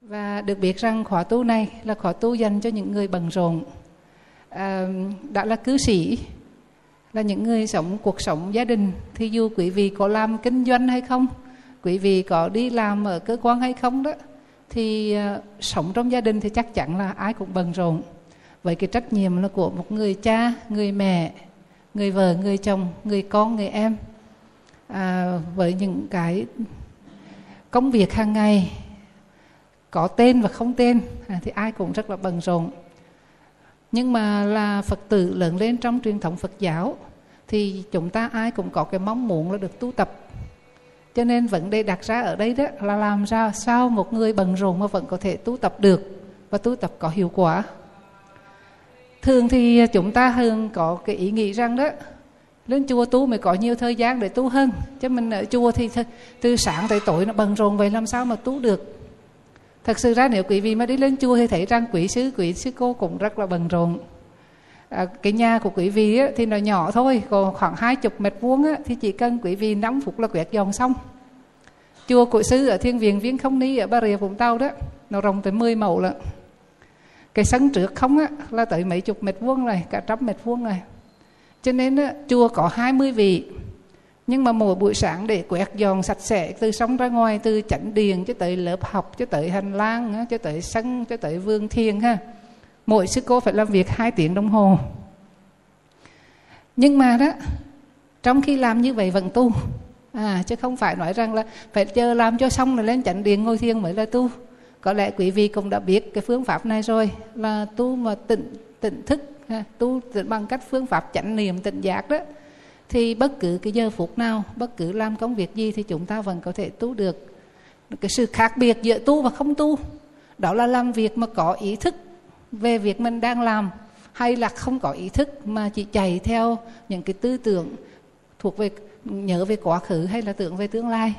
và được biết rằng khóa tu này là khóa tu dành cho những người bận rộn. À, đã là cư sĩ là những người sống cuộc sống gia đình thì dù quý vị có làm kinh doanh hay không quý vị có đi làm ở cơ quan hay không đó thì à, sống trong gia đình thì chắc chắn là ai cũng bận rộn. Vậy cái trách nhiệm là của một người cha người mẹ người vợ người chồng người con người em. À, với những cái công việc hàng ngày có tên và không tên à, thì ai cũng rất là bận rộn. Nhưng mà là phật tử lớn lên trong truyền thống phật giáo thì chúng ta ai cũng có cái mong muốn là được tu tập. Cho nên vấn đề đặt ra ở đây đó là làm ra sao một người bận rộn mà vẫn có thể tu tập được và tu tập có hiệu quả. Thường thì chúng ta thường có cái ý nghĩ rằng đó lên chùa tu mới có nhiều thời gian để tu hơn. Chứ mình ở chùa thì từ sáng tới tối nó bận rộn vậy làm sao mà tu được? Thật sự ra nếu quý vị mà đi lên chùa thì thấy rằng quý sư quý sư cô cũng rất là bận rộn. À, cái nhà của quý vị á, thì nó nhỏ thôi còn khoảng hai chục mét vuông á, thì chỉ cần quý vị 5 phút là quẹt dọn xong. Chùa của sư ở thiên viện viếng không ni ở bà rịa vũng tàu đó nó rộng tới 10 mẫu lận. Cái sân trước không á là tới mấy chục mét vuông rồi cả trăm mét vuông rồi. Cho nên á, chùa có 20 vị nhưng mà mỗi buổi sáng để quét dọn sạch sẽ từ sông ra ngoài từ chánh điện cho tới lớp học cho tới hành lang cho tới sân cho tới vườn thiền ha. Mỗi sư cô phải làm việc hai tiếng đồng hồ. Nhưng mà đó trong khi làm như vậy vẫn tu. À chứ không phải nói rằng là phải chờ làm cho xong rồi lên chánh điện ngồi thiền mới là tu. Có lẽ quý vị cũng đã biết cái phương pháp này rồi là tu mà tỉnh tỉnh thức ha, tu bằng cách phương pháp chánh niệm tỉnh giác đó thì bất cứ cái giờ phút nào, bất cứ làm công việc gì thì chúng ta vẫn có thể tu được. Cái sự khác biệt giữa tu và không tu, đó là làm việc mà có ý thức về việc mình đang làm, hay là không có ý thức mà chỉ chạy theo những cái tư tưởng thuộc về, nhớ về quá khứ hay là tưởng về tương lai.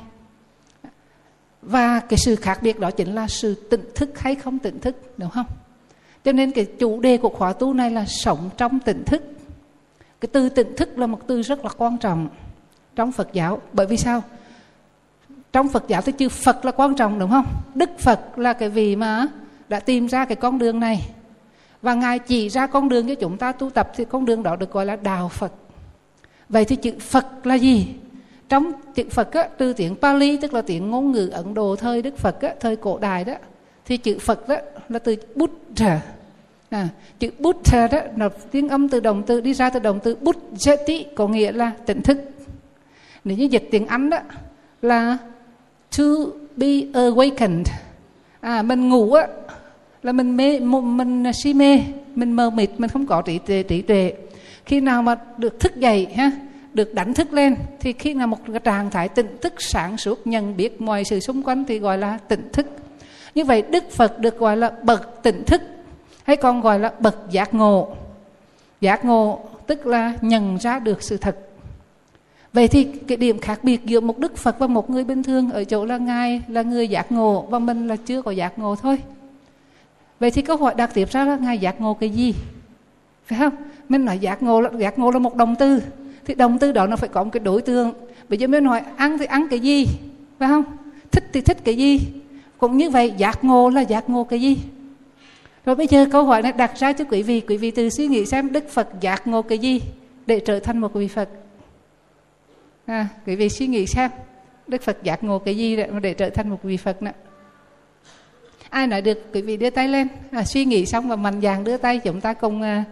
Và cái sự khác biệt đó chính là sự tỉnh thức hay không tỉnh thức, đúng không? Cho nên cái chủ đề của khóa tu này là sống trong tỉnh thức cái tư tỉnh thức là một từ rất là quan trọng trong phật giáo. Bởi vì sao? Trong phật giáo thì chữ phật là quan trọng đúng không? Đức phật là cái vị mà đã tìm ra cái con đường này. Và ngài chỉ ra con đường cho chúng ta tu tập thì con đường đó được gọi là đạo phật. Vậy thì chữ phật là gì? Trong chữ phật á, từ tiếng pali tức là tiếng ngôn ngữ ấn độ thời đức phật á, thời cổ đại đó thì chữ phật đó là từ buddha à, chữ buddha đó là tiếng âm từ động từ đi ra từ động từ buddhati có nghĩa là tỉnh thức. Nếu như dịch tiếng anh đó là to be awakened. À mình ngủ á là mình mê mình si mê mình mờ mịt mình không có trí tuệ trí tuệ. Khi nào mà được thức dậy ha được đánh thức lên thì khi nào một cái trạng thái tỉnh thức sáng suốt nhận biết mọi sự xung quanh thì gọi là tỉnh thức. Như vậy đức phật được gọi là bậc tỉnh thức hay còn gọi là bậc giác ngộ. Giác ngộ tức là nhận ra được sự thật. Vậy thì cái điểm khác biệt giữa một đức phật và một người bình thường ở chỗ là ngài là người giác ngộ và mình là chưa có giác ngộ thôi. Vậy thì câu hỏi đặt tiếp ra là ngài giác ngộ cái gì? Phải không? Mình nói giác ngộ là giác ngộ là một động từ. Thì động từ đó nó phải có một cái đối tượng. Bây giờ mình nói ăn thì ăn cái gì? Phải không? Thích thì thích cái gì? Cũng như vậy, giác ngộ là giác ngộ cái gì? Rồi bây giờ câu hỏi này đặt ra cho quý vị. Quý vị tự suy nghĩ xem đức phật giác ngộ cái gì để trở thành một vị phật. À, quý vị suy nghĩ xem đức phật giác ngộ cái gì để, để trở thành một vị phật nữa ai nói được? Quý vị đưa tay lên. À, suy nghĩ xong và mạnh dạn đưa tay chúng ta cùng à,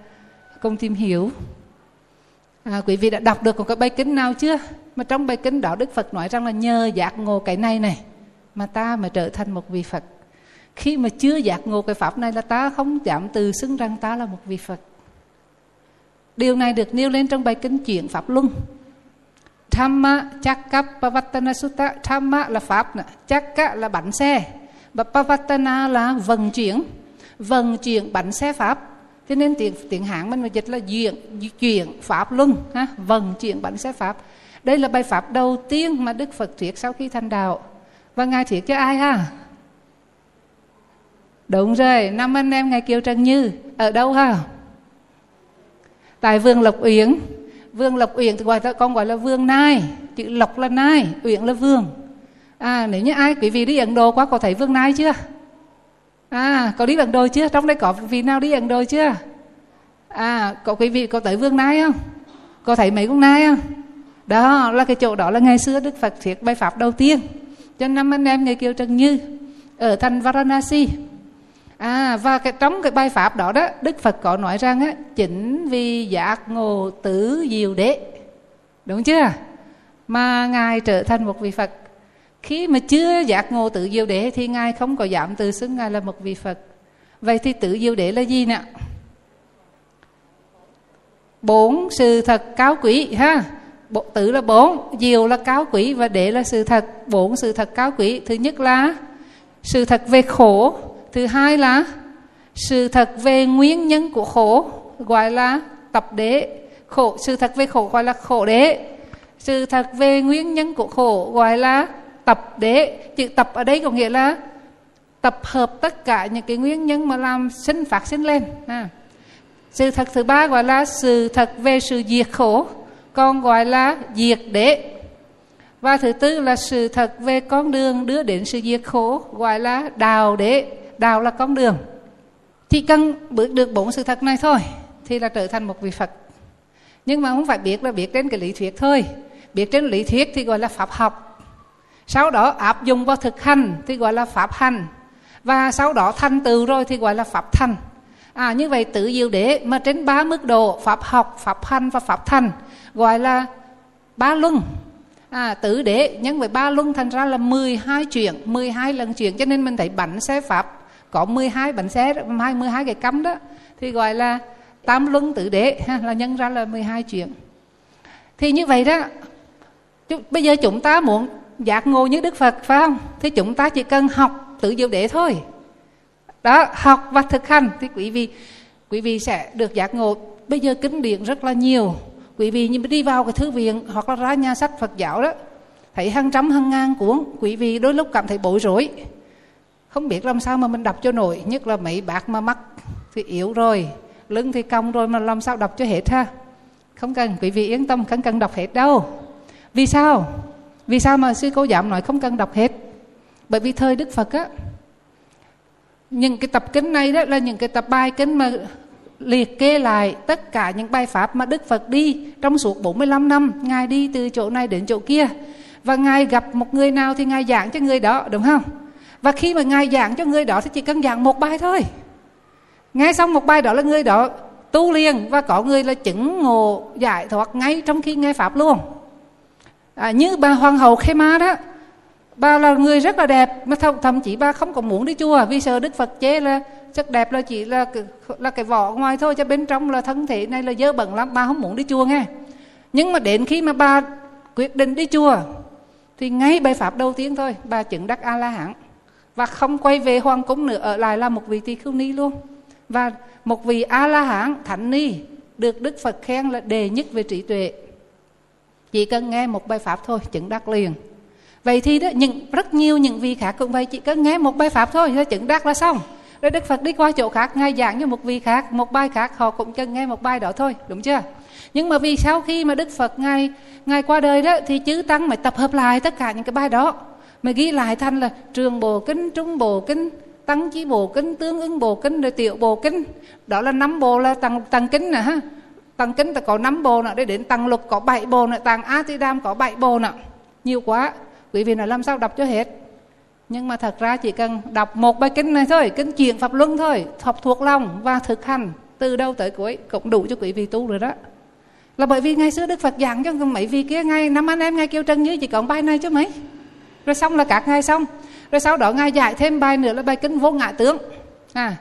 cùng tìm hiểu. À, quý vị đã đọc được một cái bài kính nào chưa? Mà trong bài kính đó đức phật nói rằng là nhờ giác ngộ cái này này mà ta mà trở thành một vị phật khi mà chưa giác ngộ cái pháp này là ta không dám từ xưng rằng ta là một vị phật. Điều này được nêu lên trong bài kinh chuyển pháp luân. Dhamma Chakkapavatana Sutta. Dhamma là pháp nè. Chakka là bánh xe. Và Pavatana là vận chuyển. Vận chuyển bánh xe pháp. Cho nên tiếng tiếng hán mình dịch là Duyện, chuyển pháp luân ha? Vận chuyển bánh xe pháp. Đây là bài pháp đầu tiên mà đức phật thuyết sau khi thành đạo. Và ngài thuyết cho ai ha? Đúng rồi, năm anh em ngài kiều trần như, ở đâu hả? tại vườn lộc uyển. Vườn lộc uyển thì gọi con gọi là vườn nai, chữ lộc là nai, uyển là vườn à nếu như ai, quý vị đi ấn độ quá có thấy vườn nai chưa? À có đi ấn độ chưa? Trong đây có vị nào đi ấn độ chưa? À có quý vị có tới vương nai không? Có thấy mấy con nai không? Đó, là cái chỗ đó là ngày xưa đức phật thuyết bài pháp đầu tiên cho năm anh em người kiều trần như ở thành varanasi à và cái, trong cái bài pháp đó đó, đức phật có nói rằng á, chính vì giác ngộ tứ diệu đế. Đúng chưa? Mà ngài trở thành một vị phật. Khi mà chưa giác ngộ tự diệu đế thì ngài không có giảm từ xưng ngài là một vị phật. Vậy thì tự diệu đế là gì nè? Bốn sự thật cao quý, ha? Bộ tử là bốn, diệu là cao quý và đế là sự thật. Bốn sự thật cao quý. Thứ nhất là sự thật về khổ thứ hai là sự thật về nguyên nhân của khổ, gọi là tập đế. Khổ, sự thật về khổ gọi là khổ đế. Sự thật về nguyên nhân của khổ gọi là tập đế. Chữ tập ở đây có nghĩa là tập hợp tất cả những cái nguyên nhân mà làm sinh phát sinh lên. À. sự thật thứ ba gọi là sự thật về sự diệt khổ, còn gọi là diệt đế. Và thứ tư là sự thật về con đường đưa đến sự diệt khổ, gọi là đào đế đạo là con đường. Chỉ cần bước được bốn sự thật này thôi, thì là trở thành một vị phật. Nhưng mà không phải biết là biết trên cái lý thuyết thôi. Biết trên lý thuyết thì gọi là pháp học. Sau đó áp dụng vào thực hành thì gọi là pháp hành. Và sau đó thành tựu rồi thì gọi là pháp thành. À như vậy tự diệu đế mà trên ba mức độ pháp học, pháp hành và pháp thành gọi là ba luân. À tử đế nhân với ba luân thành ra là 12 chuyện 12 lần chuyện. Cho nên mình thấy bánh xe pháp có 12 bánh xe 12 cái cắm đó. Thì gọi là tam luân tự đế ha, là nhân ra là 12 chuyện. Thì như vậy đó bây giờ chúng ta muốn giác ngộ như đức phật phải không? Thì chúng ta chỉ cần học tự diệu đế thôi. Đó học và thực hành thì quý vị quý vị sẽ được giác ngộ. Bây giờ kinh điển rất là nhiều. Quý vị như đi vào cái thư viện hoặc là ra nhà sách phật giáo đó thấy hàng trăm hàng ngàn cuốn quý vị đôi lúc cảm thấy bối rối không biết làm sao mà mình đọc cho nổi. Nhất là mấy bác mà mắc thì yếu rồi lưng thì cong rồi mà làm sao đọc cho hết ha? Không cần quý vị yên tâm không cần đọc hết đâu. Vì sao? Vì sao mà sư cô giảm nói không cần đọc hết? Bởi vì thời đức phật á những cái tập kinh này đó là những cái tập bài kinh mà liệt kê lại tất cả những bài pháp mà Đức Phật đi trong suốt 45 năm, Ngài đi từ chỗ này đến chỗ kia. Và Ngài gặp một người nào thì Ngài giảng cho người đó, đúng không? Và khi mà Ngài giảng cho người đó thì chỉ cần giảng một bài thôi. Nghe xong một bài đó là người đó tu liền và có người là chứng ngộ giải thoát ngay trong khi nghe Pháp luôn. À, như bà Hoàng hậu Khê Ma đó, bà là người rất là đẹp mà thậm, thậm chí bà không có muốn đi chùa vì sợ Đức Phật chế là chất đẹp là chỉ là là cái vỏ ngoài thôi cho bên trong là thân thể này là dơ bẩn lắm bà không muốn đi chùa nghe nhưng mà đến khi mà bà quyết định đi chùa thì ngay bài pháp đầu tiên thôi bà chứng đắc a la hán và không quay về hoàng cung nữa, ở lại là một vị tỳ khưu ni luôn. Và một vị a la hán thánh ni được đức phật khen là đề nhất về trí tuệ. Chỉ cần nghe một bài pháp thôi, chứng đắc liền. Vậy thì đó, những, rất nhiều những vị khác cũng vậy, chỉ cần nghe một bài pháp thôi, là chứng đắc là xong. Rồi đức phật đi qua chỗ khác, ngài giảng cho một vị khác, một bài khác, họ cũng cần nghe một bài đó thôi, đúng chưa? Nhưng mà vì sau khi mà đức phật ngài ngài qua đời đó, thì chư tăng mới tập hợp lại tất cả những cái bài đó mà ghi lại thành là trường bồ kinh trung bồ kinh tăng chi bồ kinh tương ứng bồ kinh rồi tiểu bồ kinh đó là năm bồ là tăng tăng kinh nè ha. Tăng kinh ta có năm bồ nè, để đến tăng lục có bảy bồ nè tăng a di đam có bảy bồ nè. Nhiều quá, quý vị nói làm sao đọc cho hết. Nhưng mà thật ra chỉ cần đọc một bài kinh này thôi kinh chuyện pháp luân thôi, học thuộc lòng và thực hành, từ đâu tới cuối cũng đủ cho quý vị tu rồi đó. Là bởi vì ngày xưa đức phật giảng cho mấy vị kia ngay năm anh em ngay kêu trân như chỉ còn bài này chứ mấy rồi xong là các ngài xong. Rồi sau đó ngài dạy thêm bài nữa là bài kinh vô ngã tướng. À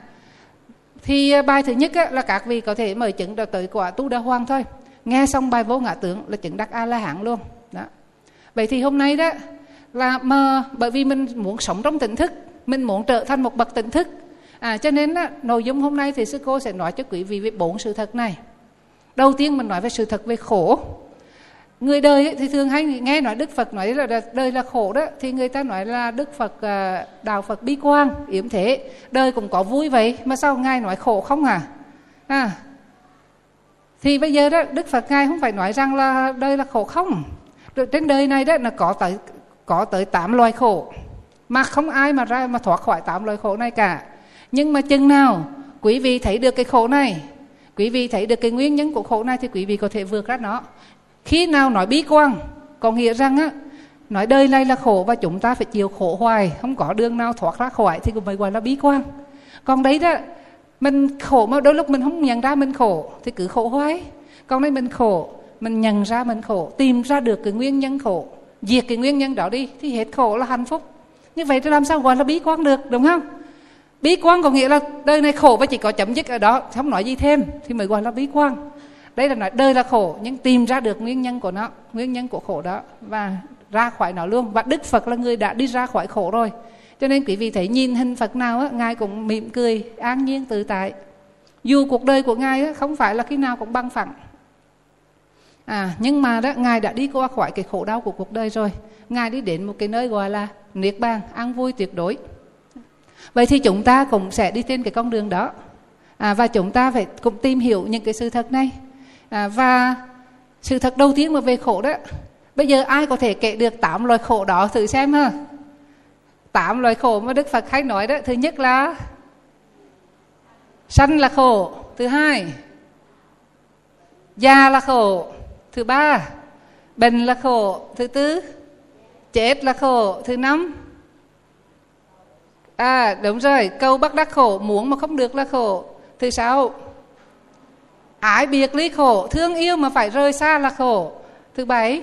thì à, bài thứ nhất á, là các vị có thể mời chứng được tới quả tu đa hoàng thôi. Nghe xong bài vô ngã tướng là chứng đắc a la hán luôn. Đó. Vậy thì hôm nay đó là mà bởi vì mình muốn sống trong tỉnh thức mình muốn trở thành một bậc tỉnh thức. À cho nên á, nội dung hôm nay thì sư cô sẽ nói cho quý vị về bốn sự thật này. Đầu tiên mình nói về sự thật về khổ người đời thì thường hay nghe nói đức phật nói là đời là khổ đó, thì người ta nói là đức phật à, đạo phật bi quan yếm thế. Đời cũng có vui vậy, mà sao ngài nói khổ không à? À thì bây giờ đó, đức phật ngài không phải nói rằng là đời là khổ không. Trên đời này đó là có tới có tới tám loài khổ. Mà không ai mà ra mà thoát khỏi tám loài khổ này cả. Nhưng mà chừng nào quý vị thấy được cái khổ này, quý vị thấy được cái nguyên nhân của khổ này, thì quý vị có thể vượt ra nó khi nào nói bi quan có nghĩa rằng á, nói đời này là khổ và chúng ta phải chịu khổ hoài, không có đường nào thoát ra khỏi thì cũng mới gọi là bí quan còn đấy đó, mình khổ mà đôi lúc mình không nhận ra mình khổ thì cứ khổ hoài. Còn đây mình khổ, mình nhận ra mình khổ, tìm ra được cái nguyên nhân khổ, diệt cái nguyên nhân đó đi, thì hết khổ là hạnh phúc. Như vậy thì làm sao gọi là bí quan được, đúng không? Bí quan có nghĩa là đời này khổ và chỉ có chấm dứt ở đó, không nói gì thêm thì mới gọi là bí quan đây là nói đời là khổ nhưng tìm ra được nguyên nhân của nó nguyên nhân của khổ đó và ra khỏi nó luôn. Và đức phật là người đã đi ra khỏi khổ rồi. Cho nên quý vị thấy nhìn hình phật nào á ngài cũng mỉm cười an nhiên tự tại. Dù cuộc đời của ngài á, không phải là khi nào cũng băng phẳng. À nhưng mà đó ngài đã đi qua khỏi cái khổ đau của cuộc đời rồi. Ngài đi đến một cái nơi gọi là niết bàn an vui tuyệt đối. Vậy thì chúng ta cũng sẽ đi trên cái con đường đó. À, và chúng ta phải cũng tìm hiểu những cái sự thật này à, và sự thật đầu tiên mà về khổ đó bây giờ ai có thể kể được tám loại khổ đó thử xem ha? Tám loại khổ mà đức phật hay nói đó thứ nhất là sanh là khổ thứ hai già là khổ thứ ba bệnh là khổ thứ tư chết là khổ thứ năm à đúng rồi câu bắt đắc khổ muốn mà không được là khổ thứ sáu ái biệt ly khổ, thương yêu mà phải rời xa là khổ. Thứ bảy,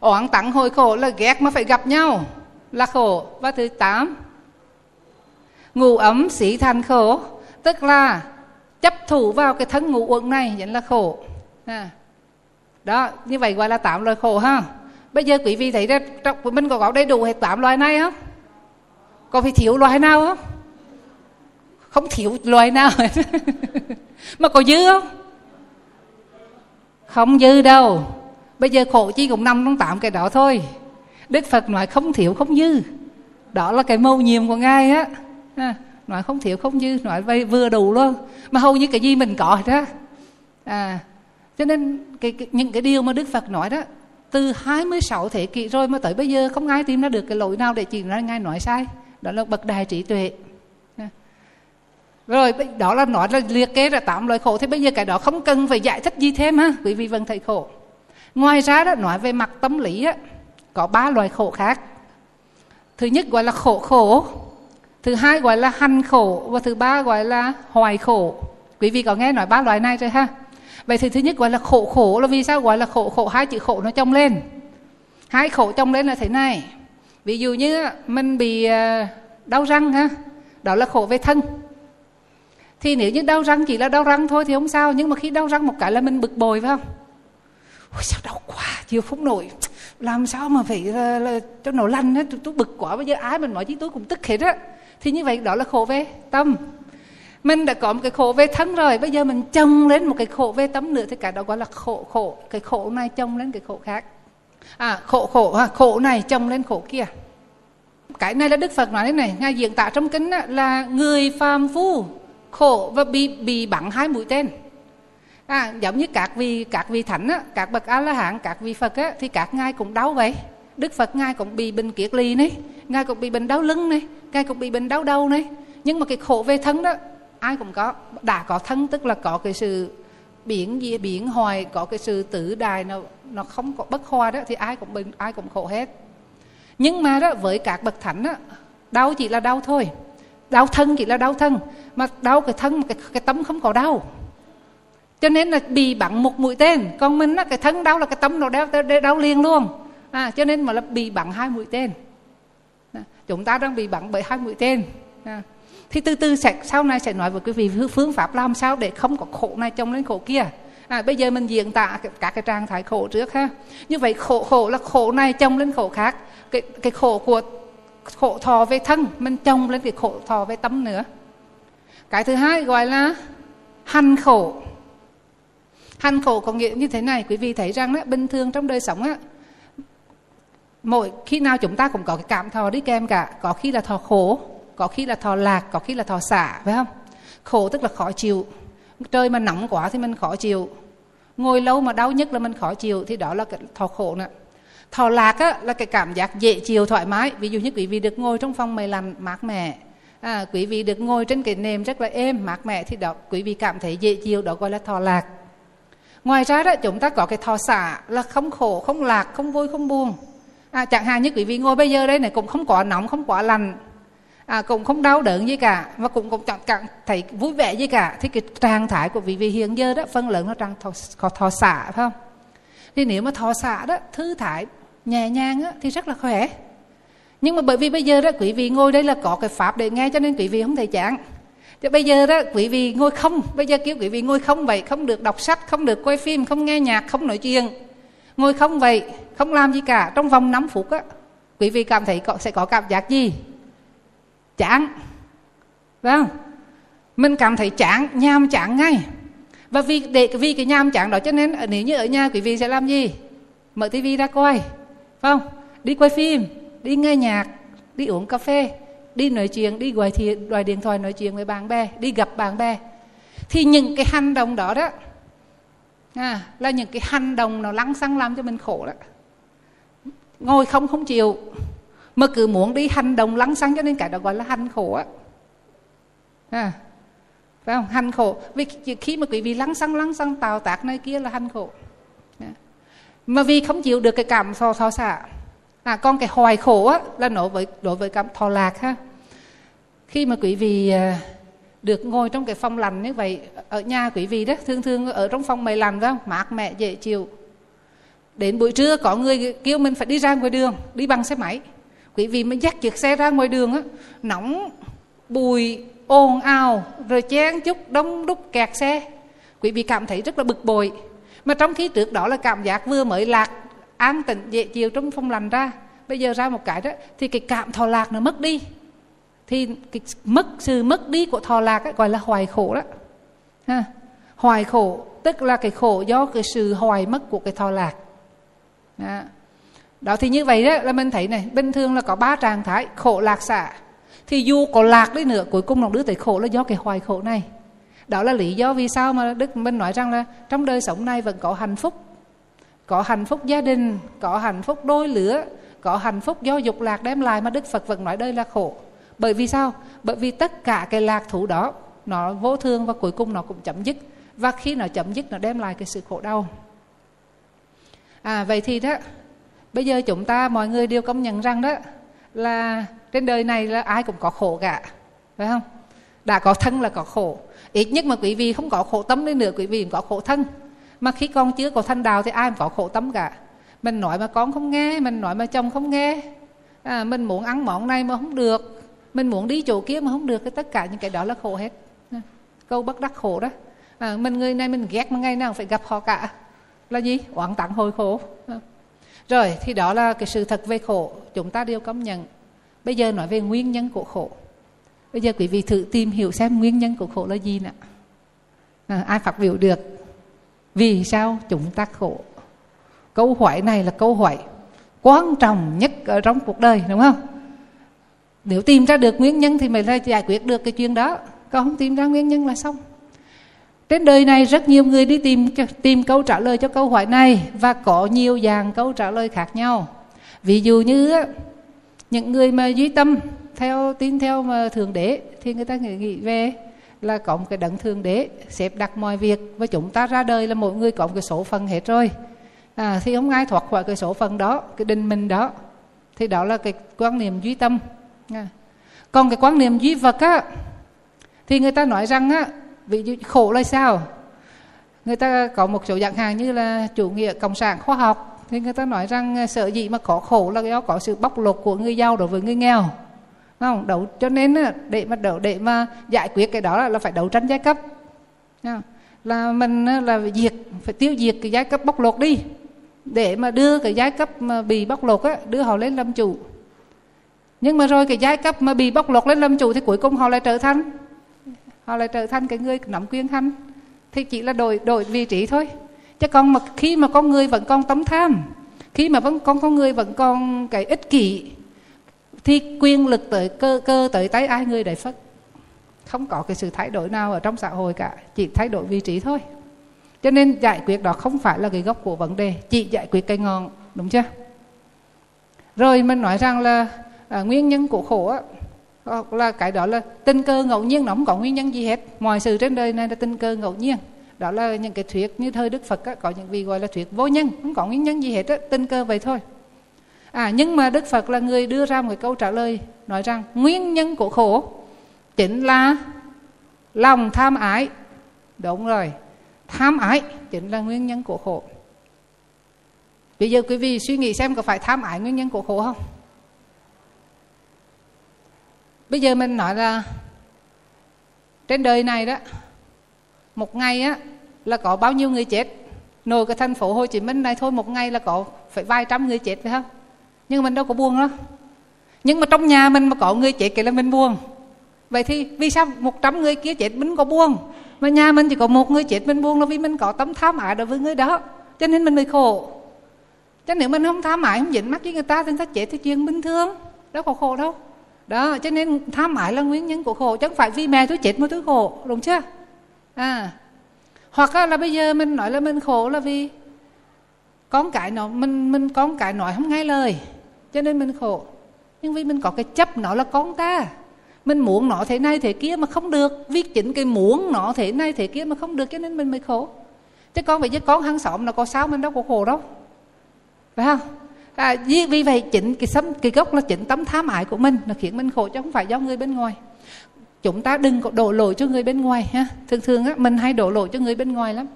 oán tặng hồi khổ là ghét mà phải gặp nhau là khổ. Và thứ tám, ngủ ấm sĩ thành khổ, tức là chấp thủ vào cái thân ngủ uẩn này vẫn là khổ. À. đó, như vậy gọi là tám loại khổ ha. Bây giờ quý vị thấy ra trong mình có có đầy đủ hết tám loại này không? Có phải thiếu loại nào không? Không thiếu loại nào mà có dư không? Không dư đâu. Bây giờ khổ chi cũng nằm trong tạm cái đó thôi. Đức phật nói không thiếu không dư. Đó là cái mâu nhiệm của ngài á. Nói không thiếu không dư nói vay vừa đủ luôn. Mà hầu như cái gì mình có đó à cho nên cái, cái những cái điều mà đức phật nói đó từ 26 thế kỷ rồi mà tới bây giờ không ai tìm ra được cái lỗi nào để chỉ ra ngài nói sai. Đó là bậc đại trí tuệ rồi đó là nói là liệt kê ra tám loại khổ. Thì bây giờ cái đó không cần phải giải thích gì thêm ha, quý vị vẫn thấy khổ. Ngoài ra đó, nói về mặt tâm lý á, có ba loại khổ khác. Thứ nhất gọi là khổ khổ, thứ hai gọi là hành khổ, và thứ ba gọi là hoài khổ. Quý vị có nghe nói ba loại này rồi ha? Vậy thì thứ nhất gọi là khổ khổ là vì sao gọi là khổ khổ? Hai chữ khổ nó chồng lên. Hai khổ chồng lên là thế này. Ví dụ như mình bị ờ, đau răng ha, đó là khổ về thân thì nếu như đau răng chỉ là đau răng thôi thì không sao nhưng mà khi đau răng một cái là mình bực bội phải không? Ôi sao đau quá chịu không nổi. Làm sao mà phải là, là cho nó lành hết tôi, tôi bực quá bây giờ ai mình nói chứ tôi cũng tức hết á. Thì như vậy đó là khổ về tâm. Mình đã có một cái khổ về thân rồi bây giờ mình trông lên một cái khổ về tâm nữa thì cả đó gọi là khổ khổ. Cái khổ này trông lên cái khổ khác. À khổ khổ à, khổ này trông lên khổ kia. Cái này là đức phật nói thế này ngài diễn tả trong kính là người phàm phu khổ và bị bị bắn hai mũi tên. À, giống như các vị các vị thánh á, các bậc a la hán các vị phật á, thì các ngài cũng đau vậy. Đức phật ngài cũng bị bệnh kiệt ly này ngài cũng bị bệnh đau lưng này ngài cũng bị bệnh đau đầu này. Nhưng mà cái khổ về thân đó ai cũng có đã có thân tức là có cái sự biển gì biển hoài có cái sự tử đài nó nó không có bất hòa đó thì ai cũng bệnh ai cũng khổ hết. Nhưng mà đó với các bậc thánh á đau chỉ là đau thôi đau thân chỉ là đau thân mà đau cái thân cái, cái tâm không có đau. Cho nên là bị bắn một mũi tên còn mình á cái thân đau là cái tâm nó đau, đau, đau liền luôn. À, cho nên mà là bị bắn hai mũi tên. À, chúng ta đang bị bắn bởi hai mũi tên. À, thì từ từ sẽ sau này sẽ nói với quý vị phương pháp làm sao để không có khổ này trông lên khổ kia. À, bây giờ mình diễn tả các cái trạng thái khổ trước ha. Như vậy khổ khổ là khổ này trông lên khổ khác. Cái cái khổ của khổ thọ về thân mình trồng lên cái khổ thọ về tâm nữa. Cái thứ hai gọi là hành khổ. Hành khổ có nghĩa như thế này quý vị thấy rằng đó, bình thường trong đời sống á mỗi khi nào chúng ta cũng có cái cảm thọ đi kèm cả. Có khi là thọ khổ có khi là thọ lạc có khi là thọ xả phải không? Khổ tức là khó chịu. Trời mà nóng quá thì mình khó chịu. Ngồi lâu mà đau nhất là mình khó chịu thì đó là cái thọ khổ nữa thọ lạc á, là cái cảm giác dễ chịu thoải mái. Ví dụ như quý vị được ngồi trong phòng mây lạnh mát mẻ. À, quý vị được ngồi trên cái nệm rất là êm mát mẻ thì đó quý vị cảm thấy dễ chịu đó gọi là thọ lạc. Ngoài ra đó chúng ta có cái thọ xả là không khổ không lạc không vui không buồn. À, chẳng hạn như quý vị ngồi bây giờ đây này cũng không quá nóng không quá lạnh. À, cũng không đau đớn gì cả và cũng cũng chẳng, chẳng thấy vui vẻ gì cả. Thì cái trạng thái của quý vị hiện giờ đó phân lớn nó đang thọ, thọ xả phải không? Thì nếu mà thọ xả đó thư thái nhẹ nhàng á, thì rất là khỏe. Nhưng mà bởi vì bây giờ đó quý vị ngồi đây là có cái pháp để nghe cho nên quý vị không thể chán thì bây giờ đó quý vị ngồi không. Bây giờ kêu quý vị ngồi không vậy không được đọc sách không được quay phim không nghe nhạc không nói chuyện. Ngồi không vậy không làm gì cả. Trong vòng 5 phút á quý vị cảm thấy có, sẽ có cảm giác gì? Chán. Phải không? Mình cảm thấy chán nham chán ngay. Và vì để vì cái nham chán đó cho nên à, nếu như ở nhà quý vị sẽ làm gì? Mở tivi ra coi phải không? Đi quay phim đi nghe nhạc đi uống cà phê đi nói chuyện đi gọi thiện gọi điện thoại nói chuyện với bạn bè đi gặp bạn bè. Thì những cái hành động đó đó à, là những cái hành động nó lăng xăng làm cho mình khổ đó. Ngồi không không chịu mà cứ muốn đi hành động lăng xăng cho nên cái đó gọi là hành khổ á. À, phải không? Hành khổ. Vì khi mà quý vị lăng xăng lăng xăng tạo tác nơi kia là hành khổ mà vì không chịu được cái cảm thọ thọ xả à còn cái hoài khổ á, là đối với đối với cảm thọ lạc ha. Khi mà quý vị à, được ngồi trong cái phòng lành như vậy, ở nhà quý vị đó, thường thường ở trong phòng mày lành đó, mát mẹ dễ chịu. Đến buổi trưa có người kêu mình phải đi ra ngoài đường, đi bằng xe máy. Quý vị mới dắt chiếc xe ra ngoài đường á, nóng bùi ồn ào, rồi chen chúc, đông đúc kẹt xe. Quý vị cảm thấy rất là bực bội mà trong khi trước đó là cảm giác vừa mới lạc an tịnh dễ chịu trong phòng lành ra. Bây giờ ra một cái đó thì cái cảm thọ lạc nó mất đi. Thì cái mất sự mất đi của thọ lạc ấy, gọi là hoài khổ đó. Ha. hoài khổ tức là cái khổ do cái sự hoài mất của cái thọ lạc. Đó. đó thì như vậy đó là mình thấy này bình thường là có ba trạng thái khổ lạc xả. Thì dù có lạc đi nữa cuối cùng lòng đứa tới khổ là do cái hoài khổ này đó là lý do vì sao mà đức minh nói rằng là trong đời sống này vẫn có hạnh phúc. Có hạnh phúc gia đình, có hạnh phúc đôi lứa, có hạnh phúc do dục lạc đem lại mà đức phật vẫn nói đây là khổ. Bởi vì sao? Bởi vì tất cả cái lạc thú đó, nó vô thương và cuối cùng nó cũng chấm dứt. Và khi nó chấm dứt, nó đem lại cái sự khổ đau. À vậy thì đó, bây giờ chúng ta, mọi người đều công nhận rằng đó, là trên đời này là ai cũng có khổ cả. Phải không? Đã có thân là có khổ ít nhất mà quý vị không có khổ tâm đi nữa quý vị cũng có khổ thân. Mà khi con chưa có thanh đào thì ai cũng có khổ tâm cả. Mình nói mà con không nghe mình nói mà chồng không nghe. À, mình muốn ăn món này mà không được. Mình muốn đi chỗ kia mà không được cái tất cả những cái đó là khổ hết. À, câu bất đắc khổ đó. À, mình người này mình ghét mà ngày nào phải gặp họ cả. Là gì? Oán tặng hồi khổ. À. rồi thì đó là cái sự thật về khổ. Chúng ta đều công nhận. Bây giờ nói về nguyên nhân của khổ bây giờ quý vị thử tìm hiểu xem nguyên nhân của khổ là gì nè. À, ai phát biểu được? Vì sao chúng ta khổ? Câu hỏi này là câu hỏi quan trọng nhất ở trong cuộc đời đúng không? Nếu tìm ra được nguyên nhân thì mình giải quyết được cái chuyện đó. Còn không tìm ra nguyên nhân là xong. Trên đời này rất nhiều người đi tìm tìm câu trả lời cho câu hỏi này và có nhiều dạng câu trả lời khác nhau. Ví dụ như những người mà duy tâm theo tin theo mà thượng đế thì người ta nghĩ về là có một cái đấng thượng đế xếp đặt mọi việc và chúng ta ra đời là mỗi người có một cái số phận hết rồi. À, thì không ai thoát khỏi cái số phận đó cái định mình đó. Thì đó là cái quan niệm duy tâm. À. còn cái quan niệm duy vật á thì người ta nói rằng á ví dụ khổ là sao? Người ta có một số dạng hàng như là chủ nghĩa cộng sản khoa học thì người ta nói rằng à, sợ gì mà có khổ là do có sự bóc lột của người giàu đối với người nghèo không, đấu, cho nên để mà đấu, để mà giải quyết cái đó là phải đấu tranh giai cấp. Là mình là diệt, phải tiêu diệt cái giai cấp bóc lột đi. Để mà đưa cái giai cấp mà bị bóc lột á, đưa họ lên làm chủ nhưng mà rồi cái giai cấp mà bị bóc lột lên làm chủ thì cuối cùng họ lại trở thành? Họ lại trở thành cái người nắm quyền hành. Thì chỉ là đổi đổi vị trí thôi. Chứ còn mà khi mà con người vẫn còn tấm tham, khi mà vẫn con con người vẫn còn cái ích kỷ thì quyền lực tới cơ cơ tới tay ai người đấy phất? Không có cái sự thay đổi nào ở trong xã hội cả chỉ thay đổi vị trí thôi. Cho nên giải quyết đó không phải là cái gốc của vấn đề chỉ giải quyết cây ngọn đúng chưa? Rồi mình nói rằng là à, nguyên nhân của khổ á, hoặc là cái đó là tình cơ ngẫu nhiên nó không có nguyên nhân gì hết. Mọi sự trên đời này là tình cơ ngẫu nhiên. Đó là những cái thuyết như thời đức phật á, có những vị gọi là thuyết vô nhân không có nguyên nhân gì hết á, tình cơ vậy thôi à nhưng mà đức phật là người đưa ra một câu trả lời, nói rằng nguyên nhân của khổ chính là lòng tham ái. Đúng rồi, tham ái chính là nguyên nhân của khổ. Bây giờ quý vị suy nghĩ xem có phải tham ái nguyên nhân của khổ không? Bây giờ mình nói là trên đời này đó, một ngày á, là có bao nhiêu người chết? Nồi cái thành phố Hồ Chí Minh này thôi, một ngày là có phải vài trăm người chết phải không? Nhưng mình đâu có buồn đó nhưng mà trong nhà mình mà có người chết kể là mình buồn. Vậy thì vì sao một trăm người kia chết mình có buồn? Mà nhà mình chỉ có một người chết mình buồn là vì mình có tấm tham ái đối với người đó. Cho nên mình mới khổ. Chứ nếu mình không tham ái, không dính mắt với người ta, thì người ta chết thì chuyện bình thường. Đâu có khổ đâu. Đó, cho nên tham ái là nguyên nhân của khổ. Chứ không phải vì mẹ tôi chết mà tôi khổ, đúng chưa? À. Hoặc là bây giờ mình nói là mình khổ là vì con cái nó, mình mình con cái nói không nghe lời cho nên mình khổ. Nhưng vì mình có cái chấp nó là con ta. Mình muốn nó thế này thế kia mà không được. Vì chính cái muốn nó thế này thế kia mà không được cho nên mình mới khổ. Chứ con vậy chứ con hàng xóm nó có sao mình đâu có khổ đâu. Phải không? À, vì, vì vậy chính cái sấm cái gốc là chính tấm tham ái của mình nó khiến mình khổ chứ không phải do người bên ngoài. Chúng ta đừng có đổ lỗi cho người bên ngoài ha. Thường thường á mình hay đổ lỗi cho người bên ngoài lắm.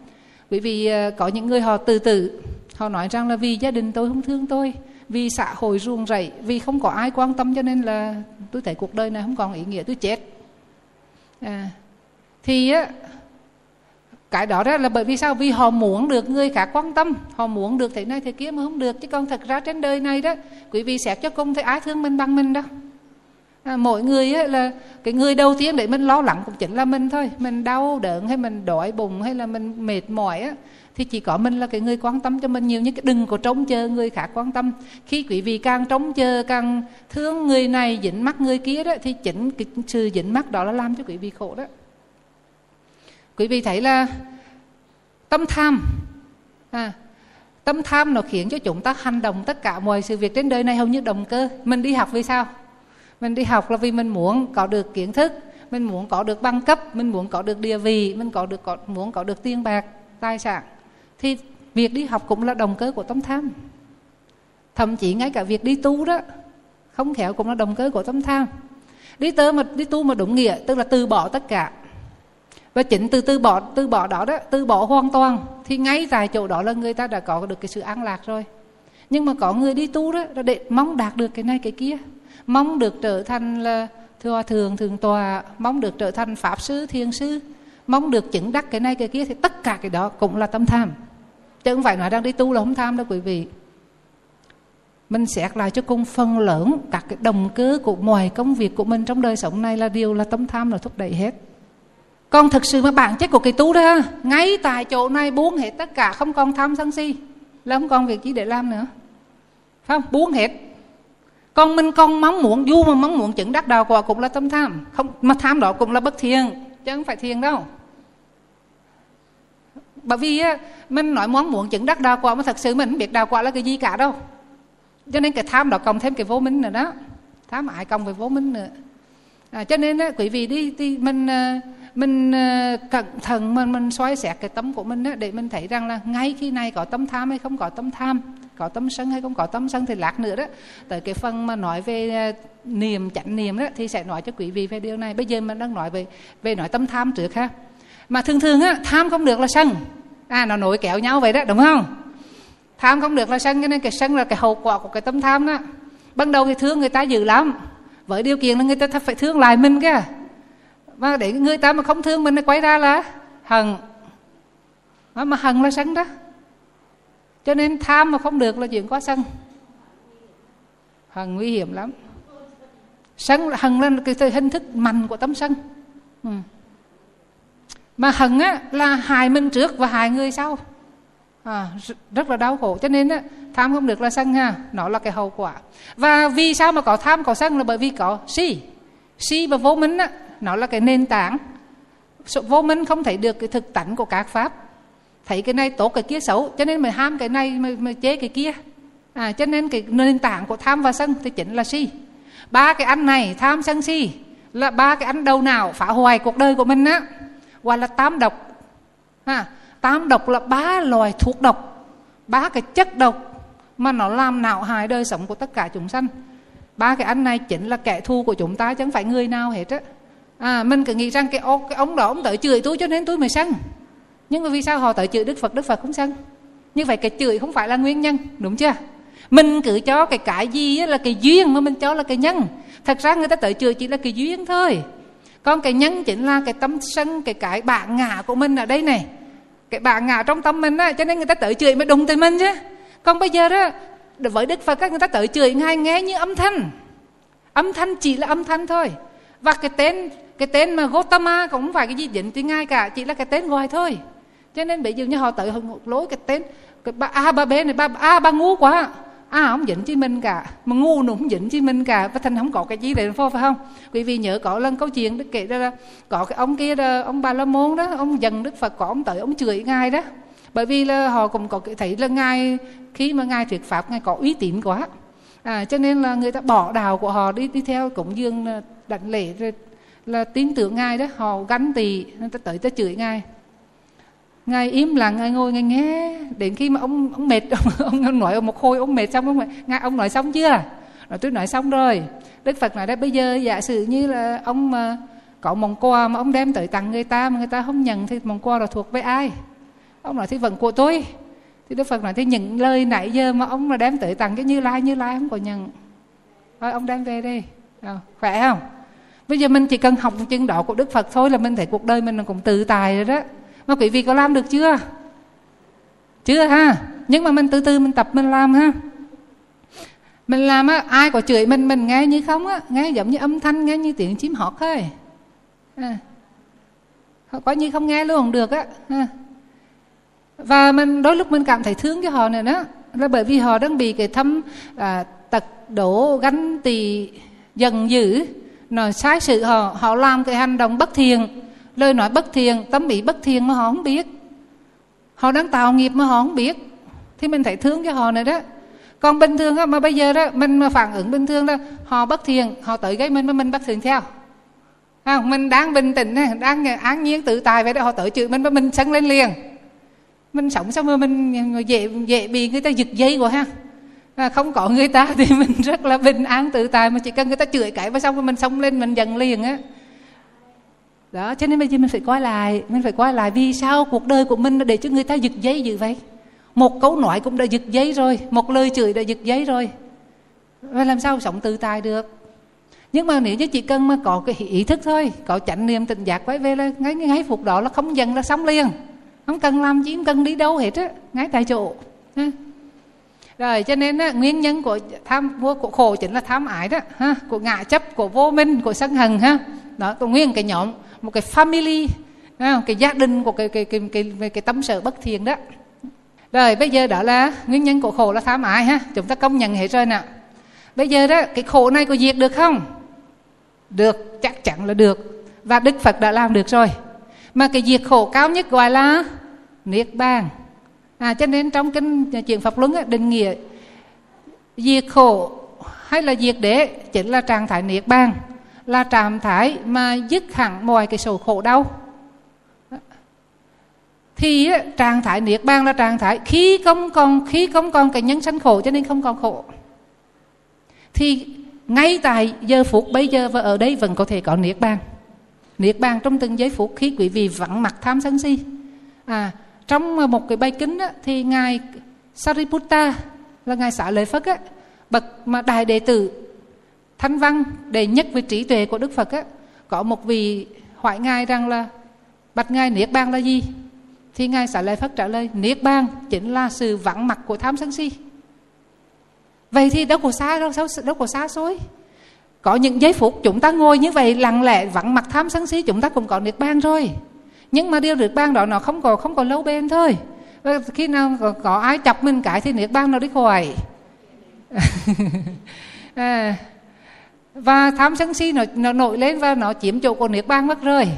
Bởi vì ờ, có những người họ từ từ họ nói rằng là vì gia đình tôi không thương tôi vì xã hội ruồng rẫy vì không có ai quan tâm cho nên là tôi thấy cuộc đời này không còn ý nghĩa tôi chết. À, thì á cái đó ra là bởi vì sao? Vì họ muốn được người khác quan tâm họ muốn được thế này thế kia mà không được. Chứ còn thật ra trên đời này đó quý vị xét cho cùng thấy ai thương mình bằng mình đâu. À, mỗi người á, là cái người đầu tiên để mình lo lắng cũng chính là mình thôi. Mình đau đớn hay mình đói bụng hay là mình mệt mỏi á thì chỉ có mình là cái người quan tâm cho mình nhiều nhất. Đừng có trống chờ người khác quan tâm. Khi quý vị càng trống chờ càng thương người này dính mắt người kia đó thì chính cái sự dính mắt đó là làm cho quý vị khổ đó. Quý vị thấy là tâm tham à, tâm tham nó khiến cho chúng ta hành động tất cả mọi sự việc trên đời này hầu như động cơ. Mình đi học vì sao? Mình đi học là vì mình muốn có được kiến thức mình muốn có được bằng cấp mình muốn có được địa vị mình có được có, muốn có được tiền bạc tài sản thì việc đi học cũng là động cơ của tâm tham. Thậm chí ngay cả việc đi tu đó, không khéo cũng là động cơ của tâm tham. Đi tơ mà, đi tu mà đúng nghĩa, tức là từ bỏ tất cả. Và chính từ từ bỏ từ bỏ đó đó, từ bỏ hoàn toàn, thì ngay tại chỗ đó là người ta đã có được cái sự an lạc rồi. Nhưng mà có người đi tu đó, là để mong đạt được cái này cái kia. Mong được trở thành là hòa thượng thường tòa, mong được trở thành pháp sư, thiền sư, mong được chứng đắc cái này cái kia, thì tất cả cái đó cũng là tâm tham chứ không phải nói đang đi tu là không tham đâu quý vị. Mình xét lại cho cùng phần lớn các cái động cơ của mọi công việc của mình trong đời sống này là điều là tâm tham là thúc đẩy hết. Còn thực sự mà bản chất của cái tu đó, ngay tại chỗ này buông hết tất cả, không còn tham sân si, là không còn việc gì để làm nữa. Phải không? Buông hết. Còn mình còn mong muốn, dù mà mong muốn chứng đắc đạo quả cũng là tâm tham. Không, mà tham đó cũng là bất thiện, chứ không phải thiền đâu bởi vì á mình nói món muốn chứng đắc đạo quả mà thật sự mình không biết đạo quả là cái gì cả đâu. Cho nên cái tham đó cộng thêm cái vô minh nữa đó. Tham ái cộng với vô minh nữa. À, cho nên á quý vị đi đi mình à, mình à, cẩn thận mình mình xoay xét cái tâm của mình á để mình thấy rằng là ngay khi này có tâm tham hay không có tâm tham có tâm sân hay không có tâm sân thì lát nữa đó. Tới cái phần mà nói về à, niềm chánh niệm đó thì sẽ nói cho quý vị về điều này. Bây giờ mình đang nói về về nói tâm tham trước ha mà thường thường á, tham không được là sân. À nó nổi kéo nhau vậy đó, đúng không? Tham không được là sân, cho nên cái sân là cái hậu quả của cái tâm tham đó. Ban đầu thì thương người ta dữ lắm. Với điều kiện là người ta phải thương lại mình kìa. Mà để người ta mà không thương mình nó quay ra là hận. Mà hận là sân đó. Cho nên tham mà không được là chuyện quá sân. Hận nguy hiểm lắm. Sân hận là cái hình thức mạnh của tâm sân. Ừ mà hận á là hại mình trước và hại người sau. À, rất là đau khổ. Cho nên á tham không được là sân ha. Nó là cái hậu quả. Và vì sao mà có tham có sân là bởi vì có si. Si và vô minh á nó là cái nền tảng. Vô minh không thấy được cái thực tánh của các pháp. Thấy cái này tốt cái kia xấu. Cho nên mình ham cái này mà mày chế cái kia. À cho nên cái nền tảng của tham và sân thì chính là si. Ba cái ăn này tham sân si là ba cái ăn đầu nào phá hoại cuộc đời của mình á gọi là tám độc. Ha tám độc là ba loài thuốc độc ba cái chất độc mà nó làm não hại đời sống của tất cả chúng sanh. Ba cái anh này chính là kẻ thù của chúng ta chứ không phải người nào hết á. À, mình cứ nghĩ rằng cái, ô, cái ông đó ông tới chửi tôi cho nên tôi mới sân. Nhưng mà vì sao họ tới chửi đức phật đức phật không sân? Như vậy cái chửi không phải là nguyên nhân đúng chưa? Mình cứ cho cái cái gì là cái duyên mà mình cho là cái nhân. Thật ra người ta tới chửi chỉ là cái duyên thôi còn cái nhân chính là cái tâm sân, cái cái bạn ngã của mình ở đây này. Cái bạn ngã trong tâm mình á, cho nên người ta tự chửi mới đụng tới mình chứ. Còn bây giờ đó với đức phật các người ta tự chửi ngay, nghe như âm thanh. Âm thanh chỉ là âm thanh thôi. Và cái tên cái tên mà Gotama cũng không phải cái gì dính tới ngay cả, chỉ là cái tên gọi thôi. Cho nên bây giờ như họ tự một lối, cái tên, cái ba a ba b này, ba a ba ngu quá à không dính chí minh cả mà ngu nó không dính chí minh cả và thành không có cái gì để phô phải không? Quý vị nhớ có lần câu chuyện đức kể ra là có cái ông kia đó, ông bà la môn đó ông dần đức phật có ông tới ông chửi ngài đó. Bởi vì là họ cũng có thấy là ngài khi mà ngài thuyết pháp ngài có uy tín quá. À, cho nên là người ta bỏ đào của họ đi đi theo cổng dương đảnh lễ rồi là tin tưởng ngài đó. Họ gắn tỳ người ta tới ta chửi ngài ngài im lặng ngài ngồi ngài nghe. Đến khi mà ông ông mệt ông, ông nói một khôi ông mệt xong ông ngài ông nói xong chưa? Rồi tôi nói xong rồi. Đức phật nói đấy bây giờ giả sử như là ông mà có món quà mà ông đem tới tặng người ta mà người ta không nhận thì món quà là thuộc với ai? Ông nói thì vẫn của tôi. Thì đức phật nói thì những lời nãy giờ mà ông mà đem tới tặng cái như lai như lai không có nhận. Thôi ông đem về đi. À, khỏe không? Bây giờ mình chỉ cần học chân đạo của đức phật thôi là mình thấy cuộc đời mình cũng tự tài rồi đó mà quý vị có làm được chưa? Chưa ha? Nhưng mà mình từ từ mình tập mình làm ha. Mình làm á ai có chửi mình mình nghe như không á nghe giống như âm thanh nghe như tiếng chim hót thôi. À. có như không nghe luôn không được á ha. và mình đôi lúc mình cảm thấy thương cho họ nữa đó. Là bởi vì họ đang bị cái thâm à, tật đổ gánh tỳ dần dữ. Nó sai sự họ họ làm cái hành động bất thiện lời nói bất thiện tâm ý bất thiện mà họ không biết. Họ đang tạo nghiệp mà họ không biết. Thì mình thấy thương cho họ nữa đó. Còn bình thường á, mà bây giờ đó mình mà phản ứng bình thường đó họ bất thiện họ tới gây mình mà mình bất thiện theo. À mình đang bình tĩnh đang an nhiên tự tài vậy đó họ tới chửi mình mà mình sân lên liền. Mình sống xong rồi mình dễ dễ bị người ta giật dây của ha. À, không có người ta thì mình rất là bình an tự tài mà chỉ cần người ta chửi cãi và xong rồi mình sống lên mình dần liền á đó cho nên bây giờ mình phải coi lại mình phải coi lại vì sao cuộc đời của mình để cho người ta giật giấy như vậy? Một câu nói cũng đã giật giấy rồi một lời chửi đã giật giấy rồi. Và làm sao sống tự tài được? Nhưng mà nếu như chỉ cần mà có cái ý thức thôi có chánh niệm tình giác quay về là ngay ngay phục đó là không dần là sống liền. Không cần làm gì không cần đi đâu hết á ngay tại chỗ. Rồi cho nên á, nguyên nhân của tham của khổ chính là tham ái đó ha của ngạ chấp của vô minh của sân hận ha. Đó còn nguyên cái nhóm một cái family cái gia đình của cái cái cái cái, cái, cái tâm sở bất thiện đó. Rồi bây giờ đó là nguyên nhân của khổ là tham ái ha. Chúng ta công nhận hết rồi nè. Bây giờ đó cái khổ này có diệt được không? Được chắc chắn là được. Và đức phật đã làm được rồi. Mà cái diệt khổ cao nhất gọi là niết bàn. À cho nên trong kinh chuyện pháp luân định nghĩa diệt khổ hay là diệt đế chính là trạng thái niết bàn là trạng thái mà dứt hẳn mọi cái sầu khổ đau. Thì trạng thái niết bàn là trạng thái khi không còn khi không còn cái nhân sanh khổ cho nên không còn khổ. Thì ngay tại giờ phút bây giờ và ở đây vẫn có thể có niết bàn. Niết bàn trong từng giây phút khi quý vị vắng mặt tham sân si. À trong một cái bài kính á, thì ngài Sariputta là ngài xã lợi Phất á, bậc mà đại đệ tử thanh văn đệ nhất về trí tuệ của Đức Phật á, có một vị hỏi ngài rằng là bạch ngài niết bàn là gì? Thì ngài xả lời Phật trả lời niết bàn chính là sự vắng mặt của tham sân si. Vậy thì đâu có xa đâu đâu có xa xôi. Có những giây phút chúng ta ngồi như vậy lặng lẽ vắng mặt tham sân si chúng ta cũng có niết bàn rồi. Nhưng mà điều niết bàn đó nó không còn không còn lâu bền thôi. Khi nào có, có ai chọc mình cái thì niết bàn nó đi khỏi. À, và tham sân si nó, nó nổi lên và nó chiếm chỗ của niết bàn mất rồi.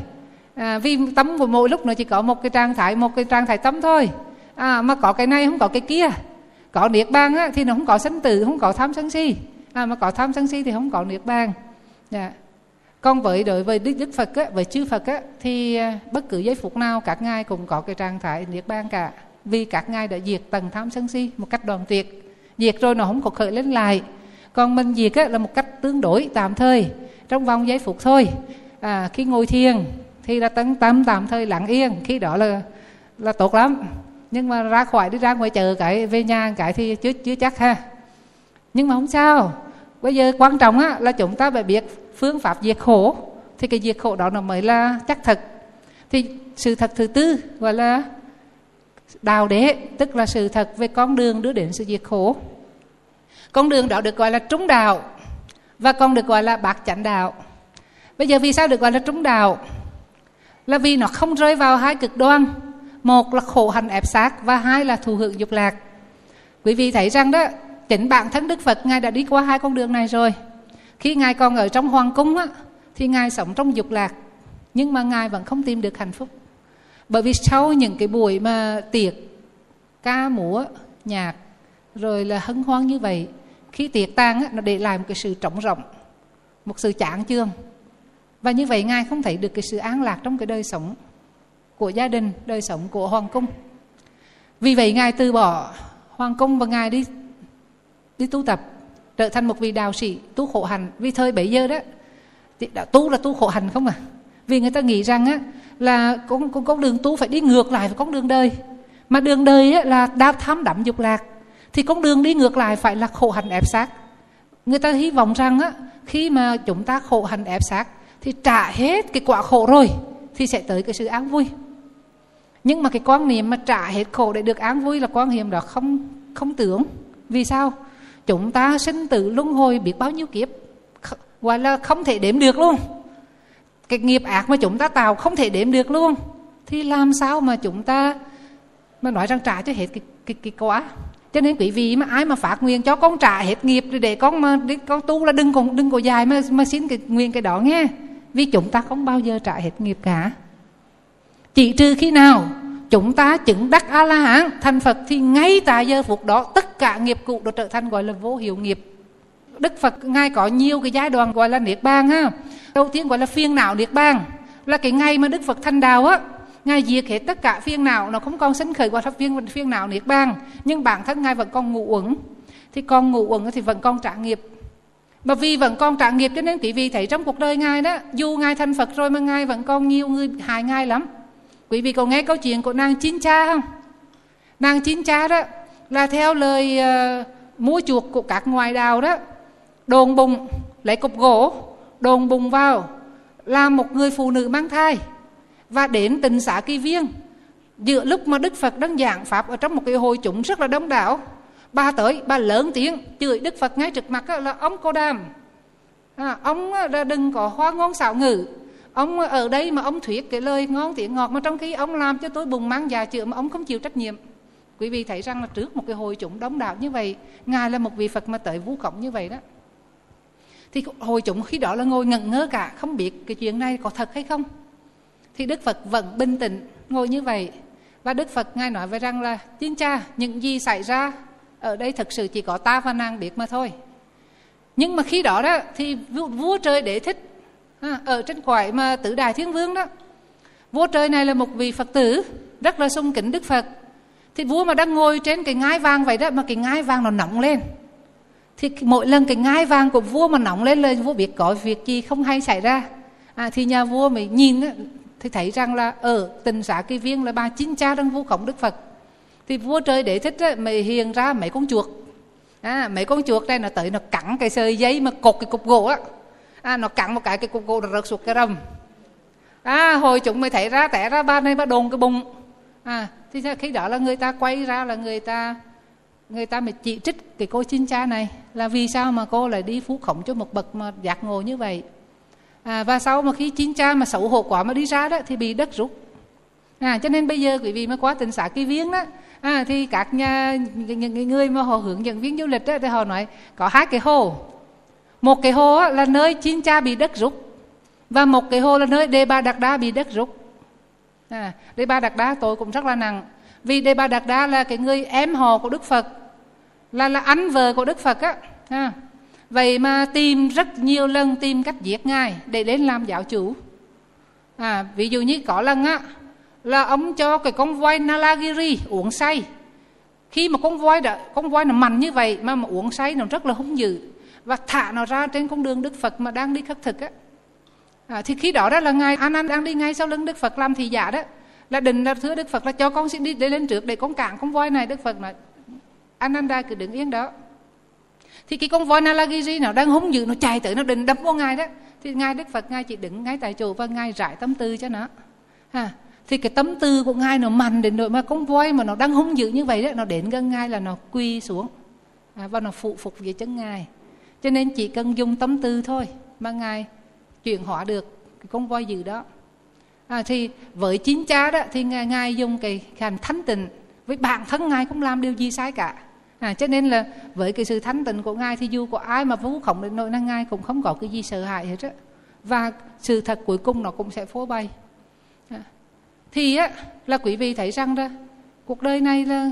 À, vì tâm của mỗi lúc nó chỉ có một cái trạng thái một cái trạng thái tâm thôi. À, mà có cái này không có cái kia. Có niết bàn á, thì nó không có sanh tử không có tham sân si. À, mà có tham sân si thì không có niết bàn. Yeah. còn với đối với đức đức phật á, với chư phật á, thì à, bất cứ giây phút nào các ngài cũng có cái trạng thái niết bàn cả. Vì các ngài đã diệt tầng tham sân si một cách đoàn tuyệt. Diệt rồi nó không có khởi lên lại còn mình diệt á, là một cách tương đối tạm thời trong vòng giây phút thôi. À, khi ngồi thiền thì là tấn tâm tạm thời lặng yên khi đó là là tốt lắm. Nhưng mà ra khỏi đi ra ngoài chợ cái về nhà cái thì chưa chưa chắc ha. Nhưng mà không sao. Bây giờ quan trọng á là chúng ta phải biết phương pháp diệt khổ. Thì cái diệt khổ đó nó mới là chắc thật. Thì sự thật thứ tư gọi là đào đế tức là sự thật về con đường đưa đến sự diệt khổ con đường đó được gọi là trúng đạo và còn được gọi là bạc chánh đạo. Bây giờ vì sao được gọi là trúng đạo? Là vì nó không rơi vào hai cực đoan. Một là khổ hành ép sát và hai là thù hưởng dục lạc. Quý vị thấy rằng đó chính bản thân đức phật ngài đã đi qua hai con đường này rồi. Khi ngài còn ở trong hoàng cung á, thì ngài sống trong dục lạc nhưng mà ngài vẫn không tìm được hạnh phúc. Bởi vì sau những cái buổi mà tiệc ca múa nhạc rồi là hân hoan như vậy khi tiệc tang á, nó để lại một cái sự trống rộng một sự chán chương và như vậy ngài không thấy được cái sự an lạc trong cái đời sống của gia đình đời sống của hoàng cung. Vì vậy ngài từ bỏ hoàng cung và ngài đi đi tu tập trở thành một vị đạo sĩ tu khổ hành vì thời bấy giờ đó đã tu là tu khổ hành không à? Vì người ta nghĩ rằng á là con con con đường tu phải đi ngược lại với con đường đời. Mà đường đời á, là đa tham đắm dục lạc thì con đường đi ngược lại phải là khổ hạnh ép sát người ta hy vọng rằng á, khi mà chúng ta khổ hạnh ép sát thì trả hết cái quả khổ rồi, thì sẽ tới cái sự an vui. Nhưng mà cái quan niệm mà trả hết khổ để được an vui là quan niệm đó không không tưởng. Vì sao? Chúng ta sinh tử luân hồi biết bao nhiêu kiếp gọi là không thể đếm được luôn. Cái nghiệp ác mà chúng ta tạo không thể đếm được luôn. Thì làm sao mà chúng ta, mà nói rằng trả cho hết cái cái cái quả? Cho nên quý vị mà ai mà phát nguyện cho con trả hết nghiệp để con mà để con tu là đừng còn đừng có dài mà mà xin cái nguyện cái đó nghe. Vì chúng ta không bao giờ trả hết nghiệp cả. Chỉ trừ khi nào chúng ta chứng đắc a la hán thành phật, thì ngay tại giờ phút đó tất cả nghiệp cũ đều trở thành gọi là vô hiệu nghiệp. Đức phật ngài có nhiều cái giai đoạn gọi là niết bàn ha. Đầu tiên gọi là phiên não niết bàn là cái ngày mà đức phật thành đạo á ngài diệt hết tất cả phiên não nó không còn sinh khởi qua thấp phiên phiên não niết bàn. Nhưng bản thân ngài vẫn còn ngủ uẩn. Thì còn ngủ uẩn thì vẫn còn trả nghiệp. Mà vì vẫn còn trả nghiệp cho nên quý vị thấy trong cuộc đời ngài đó dù ngài thành phật rồi mà ngài vẫn còn nhiều người hại ngài lắm. Quý vị có nghe câu chuyện của nàng chín cha không? Nàng chín cha đó là theo lời uh, mua chuộc của các ngoại đạo đó. Đồn bùng lấy cục gỗ đồn bùng vào làm một người phụ nữ mang thai và đến tình xã kỳ viên. Giữa lúc mà đức phật đang giảng pháp ở trong một cái hội chúng rất là đông đảo bà tới bà lớn tiếng chửi đức phật ngay trước mặt là ông cô đàm. À, ông đừng có hoa ngôn xạo ngữ. Ông ở đây mà ông thuyết cái lời ngon tiếng ngọt mà trong khi ông làm cho tôi bùng mang già chữa mà ông không chịu trách nhiệm. Quý vị thấy rằng là trước một cái hội chúng đông đảo như vậy ngài là một vị phật mà tới vũ cổng như vậy đó. Thì hội chúng khi đó là ngồi ngẩn ngơ cả không biết cái chuyện này có thật hay không thì đức phật vẫn bình tĩnh ngồi như vậy. Và đức phật ngài nói với rằng là chính cha những gì xảy ra ở đây thực sự chỉ có ta và nàng biết mà thôi. Nhưng mà khi đó đó thì vua trời để thích à, ở trên cõi mà tử đài thiên vương đó. Vua trời này là một vị phật tử rất là sung kính đức phật. Thì vua mà đang ngồi trên cái ngai vàng vậy đó mà cái ngai vàng nó nóng lên. Thì mỗi lần cái ngai vàng của vua mà nóng lên lên vua biết có việc gì không hay xảy ra. À, thì nhà vua mới nhìn thì thấy rằng là ờ, ở tình xã kỳ viên là bà chính cha đang vu khống đức phật. Thì vua trời để thích á, mày hiền ra mấy con chuột. À, mấy con chuột đây nó tới nó cắn cái sợi dây mà cột cái cục gỗ á. À, nó cắn một cái cái cục gỗ nó rớt xuống cái rầm. À hồi chúng mới thấy ra tẻ ra ba này ba đồn cái bụng. À thì khi đó là người ta quay ra là người ta người ta mới chỉ trích cái cô chính cha này là vì sao mà cô lại đi phú khổng cho một bậc mà giác ngộ như vậy? À, và sau mà khi chín cha mà xấu hổ quá mà đi ra đó thì bị đất rút. À, cho nên bây giờ quý vị mới quá tình xã cái viếng đó à, thì các nhà những người mà họ hướng dẫn viên du lịch đó, thì họ nói có hai cái hồ. Một cái hồ là nơi chín cha bị đất rút và một cái hồ là nơi đề ba đặc đá bị đất rút. À, đề ba đặc đá tôi cũng rất là nặng vì đề ba đặc đá là cái người em họ của đức phật là là anh vợ của đức phật á à vậy mà tìm rất nhiều lần tìm cách giết ngài để đến làm giáo chủ. À, ví dụ như có lần á là ông cho cái con voi Nalagiri uống say. Khi mà con voi đã con voi nó mạnh như vậy mà mà uống say nó rất là hung dữ và thả nó ra trên con đường Đức Phật mà đang đi khất thực á. À, thì khi đó đó là ngài An An đang đi ngay sau lưng Đức Phật làm thị giả đó là định là thưa Đức Phật là cho con xin đi để lên trước để con cản con voi này. Đức Phật nói Ananda cứ đứng yên đó thì cái con voi Nalagiri nào đang hung dữ nó chạy tới nó định đấm vô ngài đó. Thì ngài Đức Phật ngài chỉ đứng ngay tại chỗ và ngài rải tâm tư cho nó. Ha. Thì cái tâm tư của ngài nó mạnh đến nỗi mà con voi mà nó đang hung dữ như vậy đó nó đến gần ngài là nó quy xuống. À, và nó phụ phục dưới chân ngài. Cho nên chỉ cần dùng tâm tư thôi mà ngài chuyển hóa được cái con voi dữ đó. À, thì với chính cha đó thì ngài, ngài dùng cái hành thánh tình với bản thân ngài cũng làm điều gì sai cả à, cho nên là với cái sự thánh tịnh của ngài thì dù có ai mà vu khống đến nỗi năng ngài cũng không có cái gì sợ hãi hết á. Và sự thật cuối cùng nó cũng sẽ phô bày. À, thì á là quý vị thấy rằng đó cuộc đời này là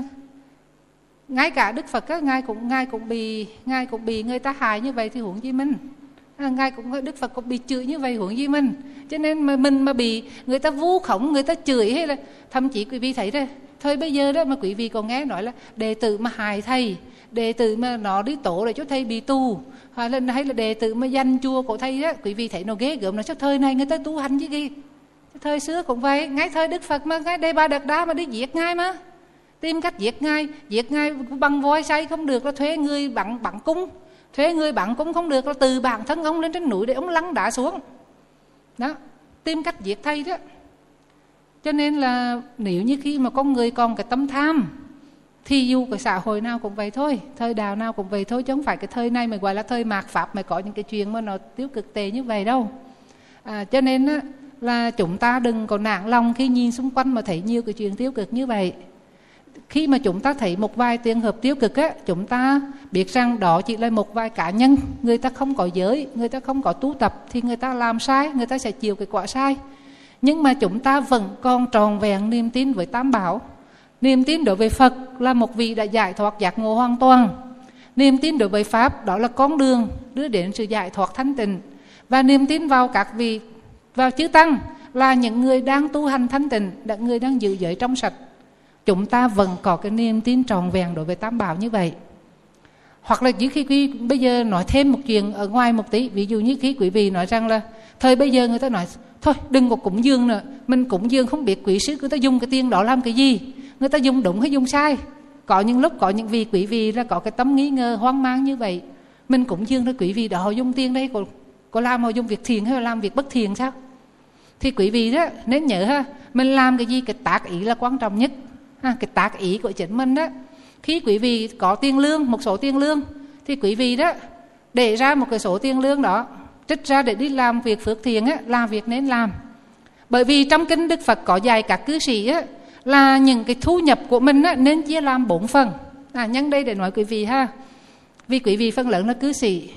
ngay cả đức phật á ngài cũng ngài cũng bị ngài cũng bị người ta hại như vậy thì huống gì mình? À, ngài cũng đức phật cũng bị chửi như vậy huống gì mình? Cho nên mà mình mà bị người ta vu khống người ta chửi hay là thậm chí quý vị thấy đây thời bây giờ đó mà quý vị còn nghe nói là đệ tử mà hại thầy, đệ tử mà nó đi tổ để cho thầy bị tù, hay là hay là đệ tử mà danh chùa của thầy đó, quý vị thấy nó ghê gớm nó chắc thời này người ta tu hành chứ gì thời xưa cũng vậy, ngay thời đức phật mà, ngay đây ba đợt đá mà đi giết ngay mà. Tìm cách giết ngay giết ngay bằng voi say không được là thuê người bắn bắn cung. Thuê người bắn cung không được là từ bản thân ông lên trên núi để ông lăn đá xuống. Đó, tìm cách diệt thầy đó cho nên là nếu như khi mà con người còn cái tâm tham thì dù cái xã hội nào cũng vậy thôi thời đào nào cũng vậy thôi chứ không phải cái thời này mà gọi là thời mạt pháp mà có những cái chuyện mà nó tiêu cực tệ như vậy đâu. À, cho nên á, là chúng ta đừng có nản lòng khi nhìn xung quanh mà thấy nhiều cái chuyện tiêu cực như vậy. Khi mà chúng ta thấy một vài trường hợp tiêu cực á chúng ta biết rằng đó chỉ là một vài cá nhân người ta không có giới người ta không có tu tập thì người ta làm sai người ta sẽ chịu cái quả sai nhưng mà chúng ta vẫn còn tròn vẹn niềm tin với tam bảo. Niềm tin đối với phật là một vị đã giải thoát giác ngộ hoàn toàn. Niềm tin đối với pháp, đó là con đường đưa đến sự giải thoát thanh tịnh. Và niềm tin vào các vị, vào chư tăng là những người đang tu hành thanh tịnh là người đang giữ giới trong sạch. Chúng ta vẫn có cái niềm tin tròn vẹn đối với tam bảo như vậy. Hoặc là chỉ khi quý bây giờ nói thêm một chuyện ở ngoài một tí. Ví dụ như khi quý vị nói rằng là, thời bây giờ người ta nói thôi đừng có cúng dương nữa. Mình cúng dương không biết quỷ sứ người ta dùng cái tiền đó làm cái gì? Người ta dùng đúng hay dùng sai? Có những lúc có những vị quý vị là có cái tấm nghi ngờ hoang mang như vậy. Mình cúng dương thôi quý vị đó họ dùng tiền đây có, có làm họ dùng việc thiền hay là làm việc bất thiền sao? Thì quý vị đó nên nhớ ha mình làm cái gì cái tác ý là quan trọng nhất. Ha, cái tác ý của chính mình đó. Khi quý vị có tiền lương một số tiền lương thì quý vị đó để ra một cái số tiền lương đó trích ra để đi làm việc phước thiện á, là việc nên làm. Bởi vì trong kinh đức phật có dạy các cư sĩ á, là những cái thu nhập của mình á, nên chia làm bốn phần. À, nhân đây để nói quý vị ha. Vì quý vị phần lớn là cư sĩ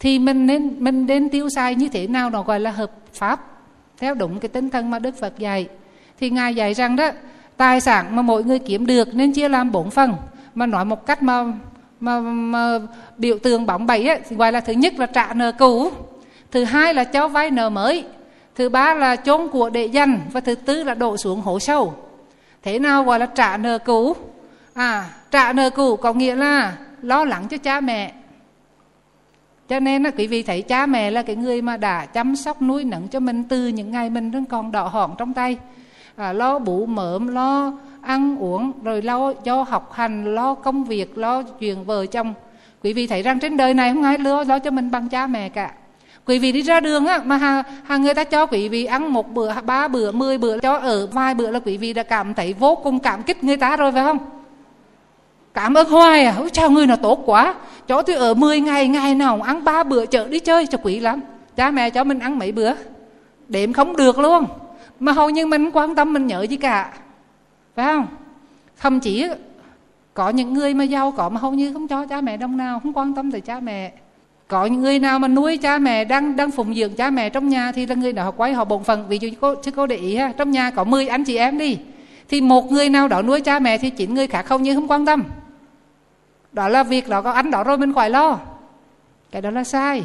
thì mình nên mình nên tiêu xài như thế nào nó gọi là hợp pháp theo đúng cái tinh thần mà đức phật dạy. Thì ngài dạy rằng đó tài sản mà mỗi người kiếm được nên chia làm bốn phần. Mà nói một cách mà mà, mà biểu tượng bóng bẩy ấy, thì gọi là thứ nhất là trả nợ cũ thứ hai là cho vay nợ mới. Thứ ba là chôn của để dành. Và thứ tư là đổ xuống hố sâu. Thế nào gọi là trả nợ cũ? À trả nợ cũ có nghĩa là lo lắng cho cha mẹ. Cho nên là quý vị thấy cha mẹ là cái người mà đã chăm sóc nuôi nấng cho mình từ những ngày mình vẫn còn đỏ hòn trong tay. À, lo bụ mớm lo ăn uống rồi lo cho học hành lo công việc lo chuyện vợ chồng. Quý vị thấy rằng trên đời này không ai lo lo cho mình bằng cha mẹ cả quý vị đi ra đường á mà hàng, hàng người ta cho quý vị ăn một bữa ba bữa mười bữa cho ở vài bữa là quý vị đã cảm thấy vô cùng cảm kích người ta rồi phải không? Cảm ơn hoài à Ôi, chào người nào tốt quá. Cho tôi ở 10 ngày ngày nào ăn ba bữa chợ đi chơi cho quý lắm. Cha mẹ cho mình ăn mấy bữa. Đếm không được luôn. Mà hầu như mình quan tâm mình nhớ gì cả. Phải không? Thậm chí có những người mà giàu có mà hầu như không cho cha mẹ đồng nào không quan tâm tới cha mẹ có những người nào mà nuôi cha mẹ đang đang phụng dưỡng cha mẹ trong nhà thì là người nào họ quay họ bổn phận. Ví dụ cô chứ cô để ý ha trong nhà có 10 anh chị em đi thì một người nào đó nuôi cha mẹ thì chín người khác không như không quan tâm. Đó là việc đó có anh đó rồi mình khỏi lo. Cái đó là sai.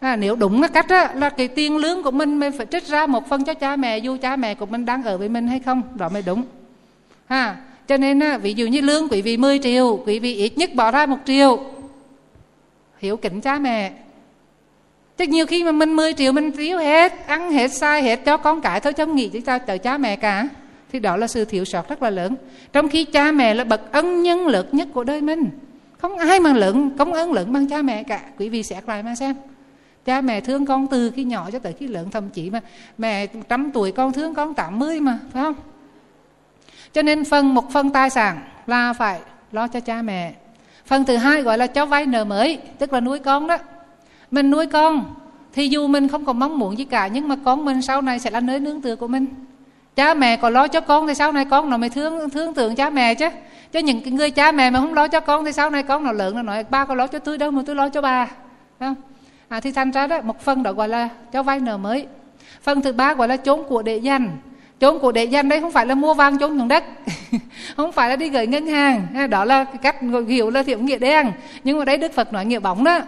À, nếu đúng cái cách á, là cái tiền lương của mình mình phải trích ra một phần cho cha mẹ dù cha mẹ của mình đang ở với mình hay không đó mới đúng. À, cho nên á, ví dụ như lương quý vị 10 triệu quý vị ít nhất bỏ ra một triệu hiểu kính cha mẹ. Chứ nhiều khi mà mình 10 triệu mình thiếu hết ăn hết sai hết cho con cái thôi chứ không nghĩ sao, tới cha mẹ cả. Thì đó là sự thiếu sót rất là lớn. Trong khi cha mẹ là bậc ân nhân lớn nhất của đời mình không ai mà lớn công ơn lớn bằng cha mẹ cả. Quý vị xét lại mà xem. Cha mẹ thương con từ khi nhỏ cho tới khi lớn thậm chí mà mẹ trăm tuổi con thương con 80 mà phải không? Cho nên phần một phần tài sản là phải lo cho cha mẹ phần thứ hai gọi là cho vay nợ mới tức là nuôi con đó. Mình nuôi con thì dù mình không còn mong muốn gì cả nhưng mà con mình sau này sẽ là nơi nương tựa của mình. Cha mẹ có lo cho con thì sau này con nó mới thương thương tưởng cha mẹ chứ. Chứ những cái người cha mẹ mà không lo cho con thì sau này con nó lớn nó nói ba có lo cho tôi đâu mà tôi lo cho bà. Không? À, thì thành ra đó một phần đó gọi là cho vay nợ mới. Phần thứ ba gọi là trốn của để dành chốn của đệ danh đấy không phải là mua vàng chốn nhường đất. Không phải là đi gửi ngân hàng. Đó là cách hiểu là thiệu nghĩa đen nhưng mà đấy đức phật nói nghĩa bóng đó.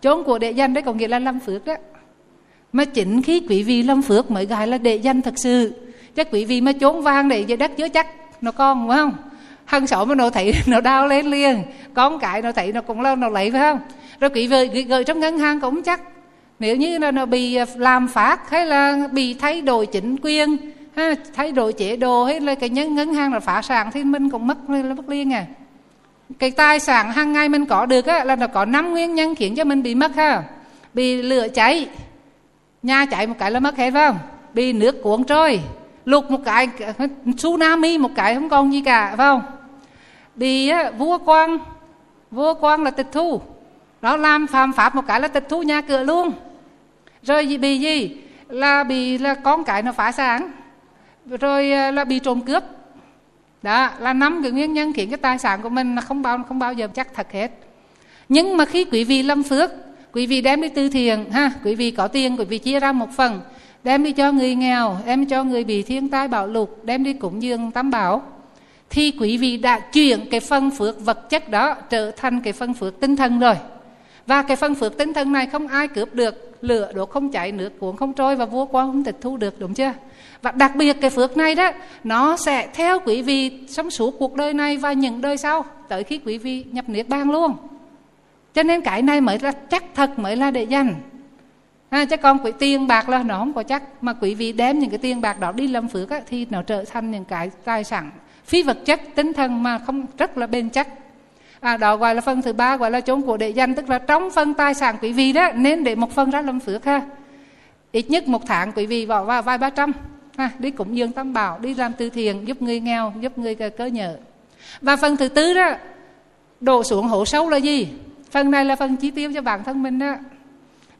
Chốn của đệ danh đấy có nghĩa là lâm phước đó. Mà chính khi quý vị lâm phước mới gọi là đệ danh thật sự. Chắc quý vị mà chốn vàng để dưới đất chứa chắc nó con phải không? Hằng xóm mà nó thấy nó đau lên liền. Con cái nó thấy nó cũng lâu nó lấy, phải không? Rồi quý vị gửi trong ngân hàng cũng chắc. Nếu như là nó bị à, làm phát hay là bị thay đổi chính quyền ha, thay đổi chế độ hay là cái nhân ngân hàng là phá sản thì mình cũng mất là mất liền à. Cái tài sản hàng ngày mình có được á, là nó có năm nguyên nhân khiến cho mình bị mất ha. Bị lửa cháy. Nhà cháy một cái là mất hết phải không? Bị nước cuốn trôi. Lục một cái tsunami một cái không còn gì cả phải không? Bị á, vua quan vua quan là tịch thu. Nó làm phạm pháp một cái là tịch thu nhà cửa luôn. Rồi bị gì? Là bị là con cái nó phá sản rồi à, là bị trộm cướp. Đó, là năm cái nguyên nhân khiến cái tài sản của mình là không bao không bao giờ chắc thật hết. Nhưng mà khi quý vị lâm phước, quý vị đem đi từ thiện, ha, quý vị có tiền, quý vị chia ra một phần, đem đi cho người nghèo, đem cho người bị thiên tai bạo lụt, đem đi cúng dường tam bảo, thì quý vị đã chuyển cái phân phước vật chất đó trở thành cái phân phước tinh thần rồi. Và cái phân phước tinh thần này không ai cướp được, lửa đốt không cháy, nước cuốn không trôi và vua quan không tịch thu được, đúng chưa? Và đặc biệt cái phước này đó nó sẽ theo quý vị sống suốt cuộc đời này và những đời sau tới khi quý vị nhập niết bàn luôn. Cho nên cái này mới là chắc thật mới là để dành. À, chứ còn quỹ tiền bạc là nó không có chắc. Mà quý vị đem những cái tiền bạc đó đi làm phước á, thì nó trở thành những cái tài sản phi vật chất tinh thần mà không rất là bền chắc. À, đó gọi là phần thứ ba gọi là chốn của để dành. Tức là trong phần tài sản quý vị đó nên để một phần ra làm phước ha. Ít nhất một tháng quý vị bỏ vào vài ba trăm ha, đi cúng dường tam bảo đi làm từ thiện giúp người nghèo giúp người cơ nhở và phần thứ tư đó đổ xuống hố sâu là gì? Phần này là phần chi tiêu cho bản thân mình đó.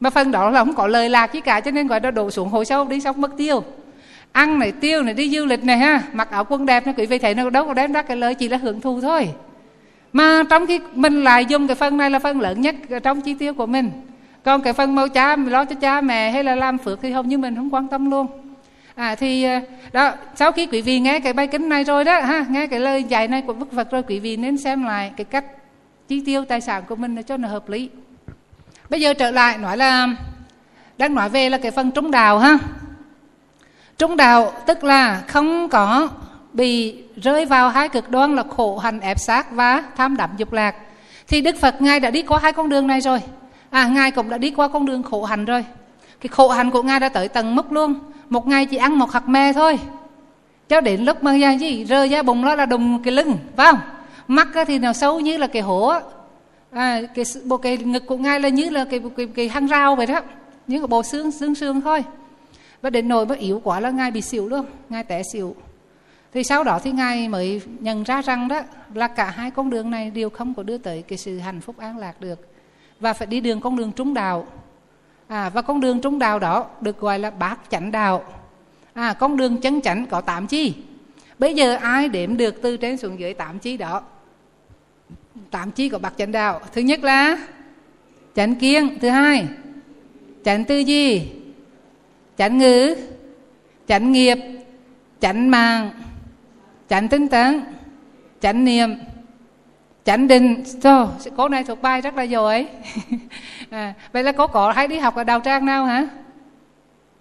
Mà phần đó là không có lời lạc chứ cả cho nên gọi là đổ xuống hố sâu đi xong mất tiêu. Ăn này tiêu này đi du lịch này ha mặc áo quần đẹp này quý vị thấy nó đâu có đem ra cái lời chỉ là hưởng thụ thôi. Mà trong khi mình lại dùng cái phần này là phần lớn nhất trong chi tiêu của mình. Còn cái phần mau cha lo cho cha mẹ hay là làm phước thì hầu như mình không quan tâm luôn à thì ờ, đó, sau khi quý vị nghe cái bài kinh này rồi đó, ha, nghe cái lời dạy này của Đức Phật rồi, quý vị nên xem lại cái cách chi tiêu tài sản của mình cho nó hợp lý. Bây giờ trở lại, nói là, đang nói về là cái phần trung đạo, ha. Trung đạo tức là không có bị rơi vào hai cực đoan là khổ hành ép sát và tham đắm, dục lạc. Thì đức phật, ngài đã đi qua hai con đường này rồi. À ngài cũng đã đi qua con đường khổ hành rồi. Cái khổ hành của ngài đã tới tầng mức luôn một ngày chỉ ăn một hạt me thôi. Cho đến lúc mà ra gì rơi ra bụng nó là đùng cái lưng phải không? Mắt thì nào xấu như là cái hổ à, cái bộ cái ngực của ngài là như là cái cái, cái hang rau vậy đó. Như cái bộ xương xương xương thôi. Và đến nỗi mà yếu quá là ngài bị xỉu luôn ngài té xỉu. Thì sau đó thì ngài mới nhận ra rằng đó là cả hai con đường này đều không có đưa tới cái sự hạnh phúc an lạc được. Và phải đi đường con đường trung đạo à, và con đường trung đạo đó được gọi là bát chánh đạo. À, con đường chân chánh có tám chi. Bây giờ ai đếm được từ trên xuống dưới tám chi đó? Tám chi của bát chánh đạo. Thứ nhất là chánh kiến, thứ hai chánh tư duy. Chánh ngữ. Chánh nghiệp. Chánh mạng. Chánh tinh tấn. Chánh niệm chánh định so, cô này thuộc bài rất là giỏi à, vậy là cô có hay đi học ở đào trang nào hả?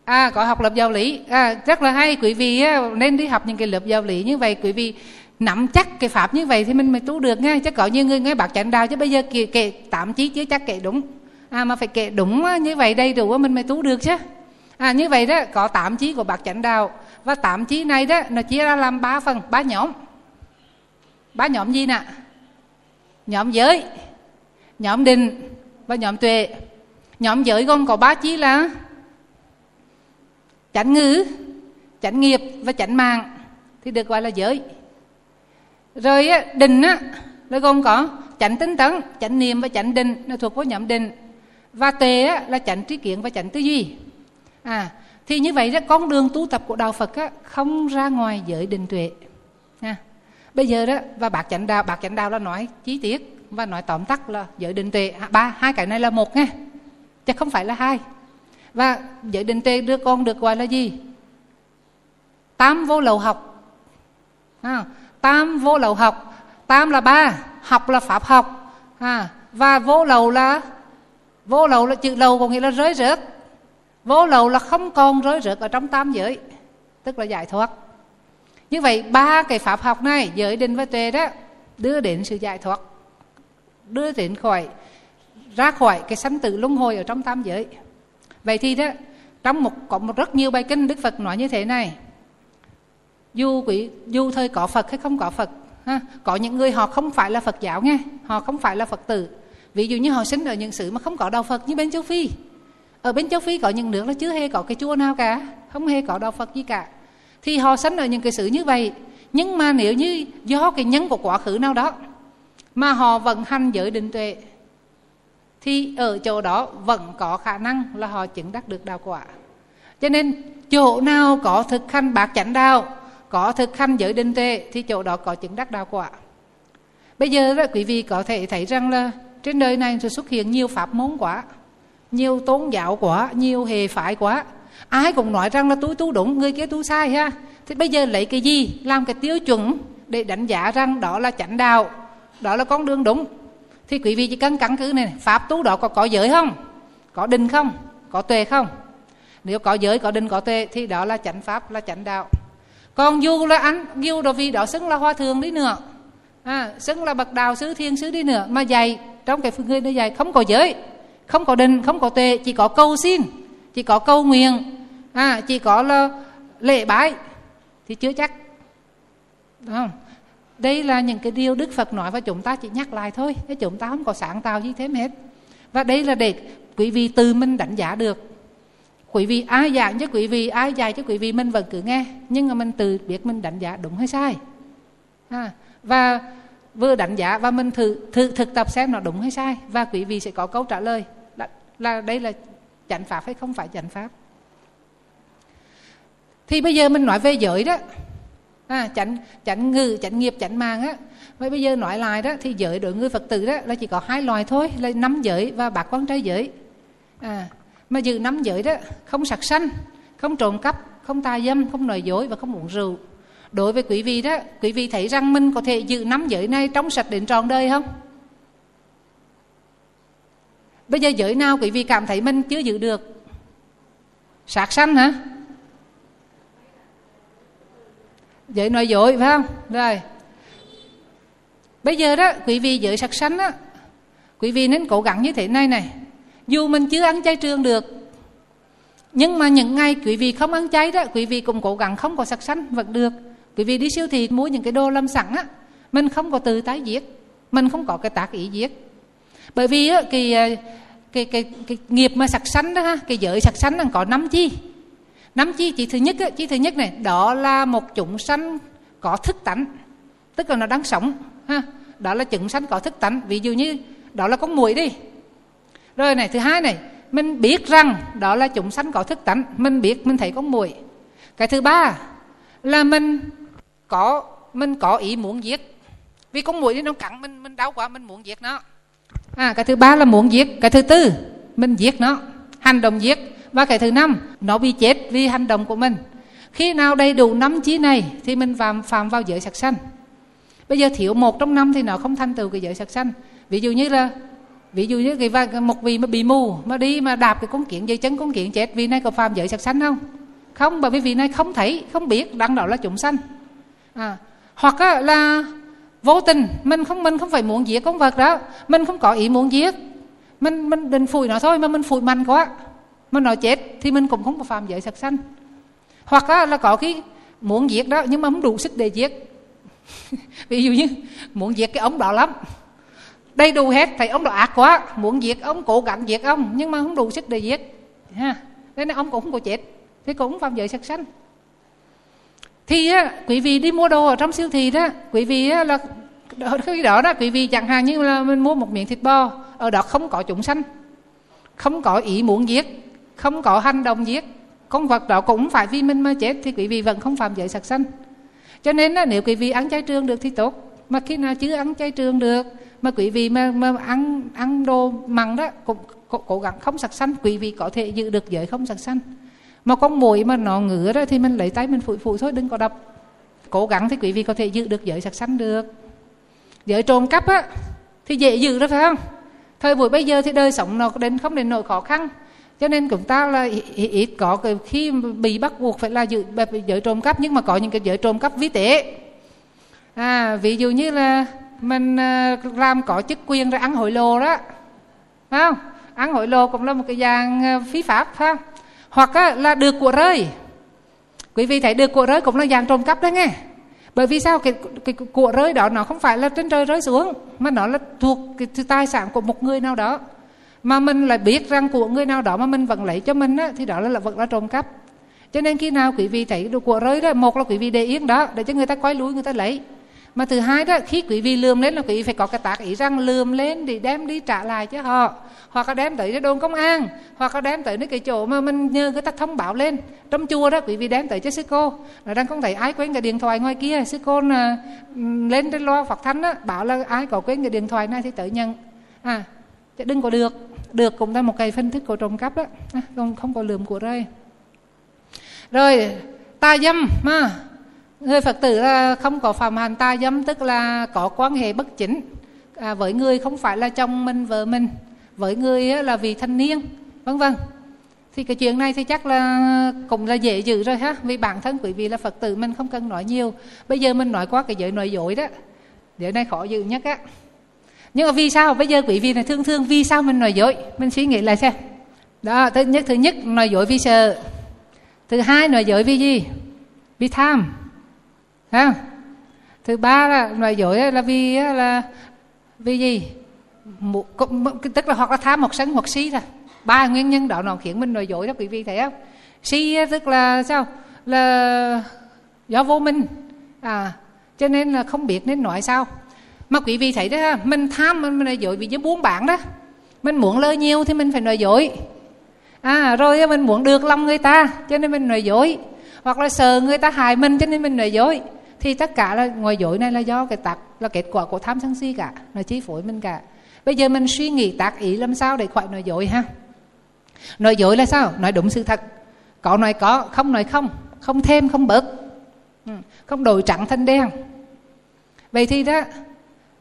À có học lập giáo lý. À, rất là hay. Quý vị nên đi học những cái lớp giáo lý như vậy. Quý vị nắm chắc cái pháp như vậy thì mình mới tu được nghe chứ có như người nghe bạc chánh đạo chứ bây giờ kể, kể tạm chí chứ chắc kể đúng. À mà phải kể đúng như vậy đầy đủ mình mới tu được chứ. À như vậy đó có tạm chí của bạc chánh đạo. Và tạm chí này đó nó chia ra làm ba phần ba nhóm. Ba nhóm gì nè? Nhóm giới nhóm định và nhóm tuệ. Nhóm giới gồm có ba chí là chánh ngữ chánh nghiệp và chánh mạng thì được gọi là giới. Rồi định á, là gồm có chánh tinh tấn chánh niệm và chánh định nó thuộc vào nhóm định. Và tuệ á, là chánh trí kiến và chánh tư duy. À thì như vậy đó con đường tu tập của đạo Phật á, không ra ngoài giới định tuệ. À, bây giờ đó và bạc chánh đạo bạc chánh đạo là nói chi tiết. Và nói tóm tắt là giới định tuệ à, ba hai cái này là một nghe chứ không phải là hai. Và giới định tuệ đưa con được gọi là gì? Tám vô lậu học. À, tam vô lậu học. Tam là ba học là pháp học. À, và vô lậu là vô lậu là chữ lậu có nghĩa là rơi rớt vô lậu là không còn rơi rớt ở trong tam giới tức là giải thoát như vậy ba cái pháp học này giới định và tuệ đó đưa đến sự giải thoát đưa đến khỏi ra khỏi cái sanh tử luân hồi ở trong tam giới. Vậy thì đó trong một có một rất nhiều bài kinh đức phật nói như thế này. Dù quý dù thời có phật hay không có phật ha, có những người họ không phải là phật giáo nghe họ không phải là phật tử. Ví dụ như họ sinh ở những xứ mà không có đạo phật như bên châu phi. Ở bên châu phi có những nước nó chưa hề có cái chùa nào cả không hề có đạo phật gì cả thì họ sánh ở những cái sự như vậy. Nhưng mà nếu như do cái nhân của quá khứ nào đó mà họ vận hành giới định tuệ, thì ở chỗ đó vẫn có khả năng là họ chứng đắc được đạo quả. Cho nên chỗ nào có thực hành bạc chánh đạo, có thực hành giới định tuệ thì chỗ đó có chứng đắc đạo quả. Bây giờ là quý vị có thể thấy rằng là trên đời này xuất hiện nhiều pháp môn quá, nhiều tôn giáo quá, nhiều hề phái quá ai cũng nói rằng là tôi tu đúng người kia tu sai ha. Thì bây giờ lấy cái gì? Làm cái tiêu chuẩn để đánh giá rằng đó là chánh đạo đó là con đường đúng. Thì quý vị chỉ cần căn cứ này pháp tu đó có có giới không? Có định không? Có tuệ không? Nếu có giới có định có tuệ thì đó là chánh pháp là chánh đạo. Còn dù là anh dù đồ vì đó xứng là hoa thường đi nữa à, xứng là bậc đạo sứ thiên sứ đi nữa mà dạy trong cái phương người nó dạy không có giới không có định không có tuệ chỉ có câu xin chỉ có câu nguyện à, chỉ có là lễ bái thì chưa chắc. Đúng không? đây là những cái điều đức phật nói và chúng ta chỉ nhắc lại thôi chứ chúng ta không có sáng tạo gì thêm hết. Và đây là để quý vị tự mình đánh giá được. Quý vị ai giảng cho quý vị ai dạy cho quý vị mình vẫn cứ nghe nhưng mà mình tự biết mình đánh giá đúng hay sai. À, và vừa đánh giá và mình thử, thử thực tập xem nó đúng hay sai và quý vị sẽ có câu trả lời. Là, là đây là chánh pháp hay không phải chánh pháp. Thì bây giờ mình nói về giới đó. À, chánh chánh ngư chánh nghiệp chánh mang á. Vậy bây giờ nói lại đó thì giới đối người phật tử đó là chỉ có hai loài thôi là năm giới và bạc quan trai giới. À, mà giữ năm giới đó không sạch sanh không trộm cắp không tà dâm không nói dối và không uống rượu. Đối với quý vị đó quý vị thấy rằng mình có thể giữ năm giới này trong sạch đến trọn đời không? Bây giờ giới nào quý vị cảm thấy mình chưa giữ được? Sát sanh hả? Giới nói dối, phải không? Rồi. Bây giờ đó, quý vị giới sát sanh á, quý vị nên cố gắng như thế này này. Dù mình chưa ăn chay trường được, nhưng mà những ngày quý vị không ăn chay đó, quý vị cũng cố gắng không có sạch sanh vẫn được. Quý vị đi siêu thị mua những cái đồ lâm sẵn á, mình không có từ tái giết, mình không có cái tác ý giết bởi vì á, cái, cái, cái, cái, cái nghiệp mà sạch sanh đó ha cái giới sạch sanh là có năm chi. Năm chi chỉ thứ nhất á, chỉ thứ nhất này đó là một chúng sanh có thức tánh tức là nó đang sống ha. Đó là chúng sanh có thức tánh ví dụ như đó là con muỗi đi. Rồi này thứ hai này mình biết rằng đó là chúng sanh có thức tánh mình biết mình thấy con muỗi. Cái thứ ba là mình có mình có ý muốn giết. Vì con muỗi nó cắn mình mình đau quá mình muốn giết nó à cái thứ ba là muốn giết. Cái thứ tư mình giết nó. Hành động giết. Và cái thứ năm nó bị chết vì hành động của mình. Khi nào đầy đủ năm chí này thì mình phạm phạm vào giới sạch sanh. Bây giờ thiếu một trong năm thì nó không thành tựu cái giới sắc sanh. Ví dụ như là ví dụ như cái một vị mà bị mù mà đi mà đạp cái con kiện dây chân con kiện chết vì này có phạm giới sắc sanh không? Không bởi vì vị này không thấy không biết đang đó là chúng sanh. À, hoặc là vô tình, mình không mình không phải muốn giết con vật đó. Mình không có ý muốn giết. Mình mình định phủi nó thôi mà mình phủi mạnh quá. Mình nói chết thì mình cũng không có phạm giới sạch sanh. Hoặc là có cái muốn giết đó nhưng mà không đủ sức để giết. Ví dụ như muốn giết cái ông đó lắm. Đầy đủ hết thầy ông đó ác quá. Muốn giết ông, cố gắng giết ông nhưng mà không đủ sức để giết. Ha, nên ông cũng không có chết thì cũng phạm giới sạch sanh thì á, quý vị đi mua đồ ở trong siêu thị đó quý vị á, là khi đó đó quý vị chẳng hạn như là mình mua một miếng thịt bò ở đó không có chúng sanh không có ý muốn giết không có hành động giết. Con vật đó cũng phải vì mình mà chết thì quý vị vẫn không phạm giới sạch sanh. Cho nên á, nếu quý vị ăn chay trường được thì tốt mà khi nào chưa ăn chay trường được mà quý vị mà, mà ăn ăn đồ mặn đó cũng cố, cố gắng không sạch sanh quý vị có thể giữ được giới không sạch sanh mà con muỗi mà nó ngứa đó thì mình lấy tay mình phủi phủi thôi, đừng có đập. Cố gắng thì quý vị có thể giữ được giới sạch sanh được. Giới trộm cắp á, thì dễ giữ đó, phải không? Thời buổi bây giờ thì đời sống nó đến không đến nỗi khó khăn. Cho nên chúng ta là ít có cái khi bị bắt buộc phải là giữ giới trộm cắp, nhưng mà có những cái giới trộm cắp vi tế. À ví dụ như là mình à, làm có chức quyền rồi ăn hội lô đó, phải không? Ăn hội lô cũng là một cái dạng à, phi phí pháp, phải không? Hoặc là được của rơi. Quý vị thấy được của rơi cũng là dạng trộm cắp đấy nghe. Bởi vì sao? Cái, cái của rơi đó nó không phải là trên trời rơi xuống mà nó là thuộc cái tài sản của một người nào đó. Mà mình lại biết rằng của người nào đó mà mình vẫn lấy cho mình á, thì đó là là vẫn là trộm cắp. Cho nên khi nào quý vị thấy được của rơi đó một là quý vị để yên đó để cho người ta quay lúi người ta lấy mà thứ hai đó khi quý vị lườm lên là quý vị phải có cái tác ý rằng lườm lên để đem đi trả lại cho họ. Hoặc là đem tới cái đồn công an hoặc là đem tới cái chỗ mà mình nhờ người ta thông báo lên. Trong chùa đó quý vị đem tới cho sư cô. Là đang không thấy ai quên cái điện thoại ngoài kia. Sư cô là lên trên loa phật thánh đó, bảo là ai có quên cái điện thoại này thì tới nhận. À chứ đừng có được. Được cũng là một cái phân thức của trộm cắp đó. À, không không có lườm của rơi. Rồi ta dâm mà người phật tử à, không có phạm hành ta dâm tức là có quan hệ bất chính. À, với người không phải là chồng mình vợ mình. Với người là vì thanh niên vân vân. Thì cái chuyện này thì chắc là cũng là dễ giữ rồi ha vì bản thân quý vị là phật tử mình không cần nói nhiều. Bây giờ mình nói qua cái giới nói dối đó. Giới này khó giữ nhất á. Nhưng mà vì sao? Bây giờ quý vị này thương thương vì sao mình nói dối? Mình suy nghĩ lại xem. Đó thứ nhất thứ nhất nói dối vì sợ. Thứ hai nói dối vì gì? Vì tham ha? Thứ ba là nói dối là vì là vì gì? Một, tức là hoặc là tham hoặc sân hoặc si thôi. Ba nguyên nhân đó nó khiến mình nói dối đó quý vị thấy không? Si tức là sao? Là do vô minh. À cho nên là không biết nên nói sao. Mà quý vị thấy đó mình tham mình, mình nói dối vì với buôn bán đó. Mình muốn lời nhiều thì mình phải nói dối. À rồi mình muốn được lòng người ta cho nên mình nói dối. Hoặc là sợ người ta hại mình cho nên mình nói dối thì tất cả là ngoài dối này là do cái tặc là kết quả của tham sân si cả nó chi phối mình cả. Bây giờ mình suy nghĩ tác ý làm sao để khỏi nói dối ha? Nói dối là sao? Nói đúng sự thật. Có nói có, không nói không. Không thêm, không bớt. Ừ, không đổi trắng thành đen. Vậy thì đó,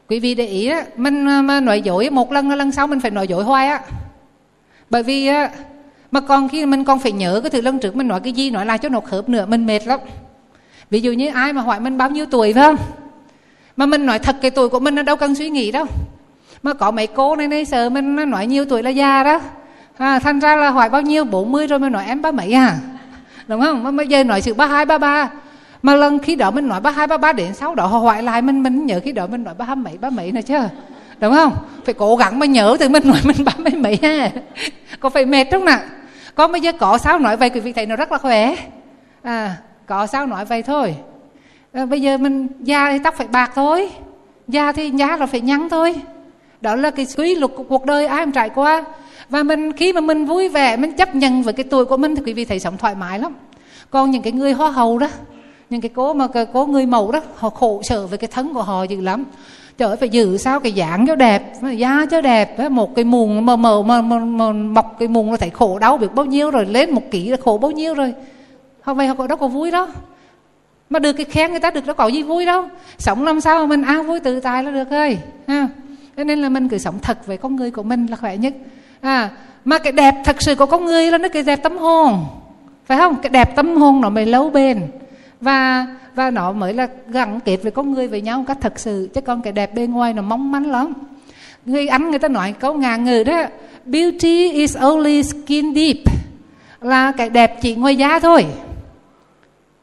quý vị để ý đó, mình à, mà nói dối một lần là lần sau mình phải nói dối hoài á. Bởi vì mà còn khi mình còn phải nhớ cái thứ lần trước mình nói cái gì nói lại cho nó khớp nữa, mình mệt lắm ví dụ như ai mà hỏi mình bao nhiêu tuổi phải không? Mà mình nói thật cái tuổi của mình nó đâu cần suy nghĩ đâu. Mà có mấy cô này này sợ mình nó nói nhiều tuổi là già đó. À, thành ra là hỏi bao nhiêu? 40 rồi mình nói em ba mấy à? Đúng không? Mà bây giờ nói sự ba hai ba ba. Mà lần khi đó mình nói ba hai ba ba đến sau đó họ hỏi lại mình mình nhớ khi đó mình nói ba hai mấy ba mấy này chứ. Đúng không? Phải cố gắng mà nhớ từ mình nói mình ba mấy mấy ha. Có phải mệt không nè Có bây giờ có sao nói vậy quý vị thấy nó rất là khỏe. À có sao nói vậy thôi. À, bây giờ mình da thì tóc phải bạc thôi. Da thì nhá là phải nhăn thôi. Đó là cái quy luật của cuộc đời ai cũng trải qua. Và mình khi mà mình vui vẻ mình chấp nhận với cái tuổi của mình thì quý vị thấy sống thoải mái lắm. Còn những cái người hoa hầu đó những cái cố mà cái cố người mẫu đó họ khổ sở với cái thân của họ dữ lắm. Trời phải giữ sao cái dạng cho đẹp da cho đẹp một cái mùng mờ mờ mà, mà, mà mọc cái mùng nó thấy khổ đau biết bao nhiêu rồi lên một kỹ là khổ bao nhiêu rồi họ vậy họ đâu có vui đó. Mà được cái khen người ta được nó có gì vui đâu. Sống làm sao mà mình ăn vui tự tại là được rồi, ha. Cho nên là mình cứ sống thật với con người của mình là khỏe nhất. À mà cái đẹp thật sự của con người là nó cái đẹp tâm hồn. Phải không? Cái đẹp tâm hồn nó mới lâu bền. Và và nó mới là gắn kết với con người với nhau một cách thật sự. Chứ còn cái đẹp bên ngoài nó mong manh lắm. Người anh người ta nói câu ngàn ngữ đó, beauty is only skin deep là cái đẹp chỉ ngoài da thôi.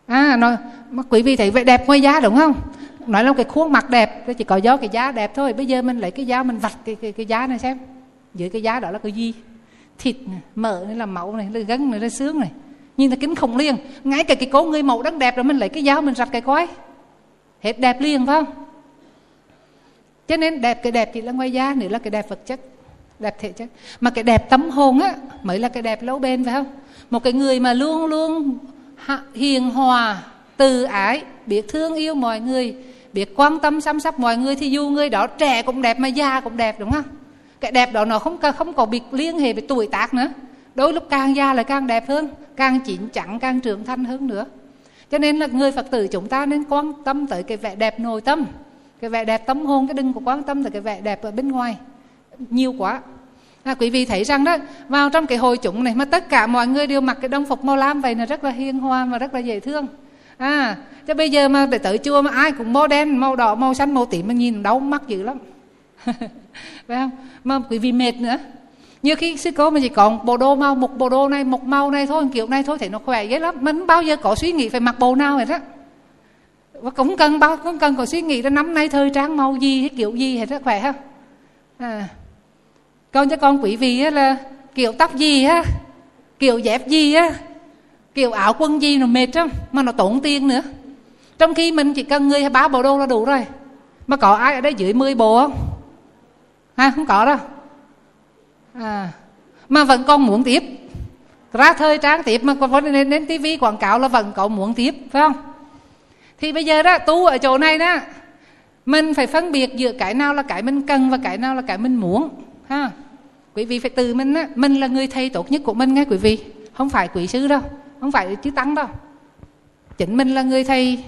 À nó mà quý vị thấy vậy đẹp ngoài da đúng không? Nói là cái khuôn mặt đẹp chỉ có do cái da đẹp thôi. Bây giờ mình lấy cái da mình vạch cái cái, cái da này xem. Dưới cái da đó là cái gì? Thịt này, mỡ này là máu này là gân này là xương này. Nhìn là kính khủng liền. Ngay cả cái cố người mẫu đang đẹp rồi mình lấy cái dao mình rạch cái coi. Hết đẹp liền phải không? Cho nên đẹp cái đẹp chỉ là ngoài da nữa là cái đẹp vật chất đẹp thể chất. Mà cái đẹp tâm hồn á mới là cái đẹp lâu bền phải không? Một cái người mà luôn luôn hiền hòa, từ ái, biết thương yêu mọi người, biết quan tâm, chăm sóc mọi người, thì dù người đó trẻ cũng đẹp mà già cũng đẹp, đúng không? Cái đẹp đó nó không không có bị liên hệ với tuổi tác nữa. Đôi lúc càng già lại càng đẹp hơn, càng chín chắn, càng trưởng thành hơn nữa. Cho nên là người phật tử chúng ta nên quan tâm tới cái vẻ đẹp nội tâm. Cái vẻ đẹp tâm hồn, cái đừng có quan tâm tới cái vẻ đẹp ở bên ngoài. Nhiều quá à, quý vị thấy rằng đó vào trong cái hội chúng này mà tất cả mọi người đều mặc cái đồng phục màu lam vậy là rất là hiền hòa và rất là dễ thương. À chứ bây giờ mà để tới chùa mà ai cũng màu đen màu đỏ màu xanh màu tím mà nhìn đau mắt dữ lắm. Phải không? Mà quý vị mệt nữa. Như khi sư cô mà chỉ còn bộ đồ màu một bộ đồ này một màu này thôi kiểu này thôi thì nó khỏe dễ lắm. Mình bao giờ có suy nghĩ phải mặc bộ nào vậy đó? Và cũng cần bao cũng cần có suy nghĩ là năm nay thời trang màu gì hay kiểu gì thì rất khỏe không. à con cho con quý vị á là kiểu tóc gì á kiểu dép gì á kiểu áo quân gì nó mệt lắm mà nó tốn tiền nữa. Trong khi mình chỉ cần người ba bộ đồ là đủ rồi. Mà có ai ở đây dưới 10 bộ không? Ha không có đâu. À, mà vẫn còn muốn tiếp. Ra thời trang tiếp mà còn đến, đến tivi quảng cáo là vẫn còn muốn tiếp phải không? Thì bây giờ đó tu ở chỗ này đó mình phải phân biệt giữa cái nào là cái mình cần và cái nào là cái mình muốn ha? Quý vị phải từ mình á. Mình là người thầy tốt nhất của mình nghe quý vị. Không phải quỷ sư đâu. Không phải chứ tăng đâu. Chính mình là người thầy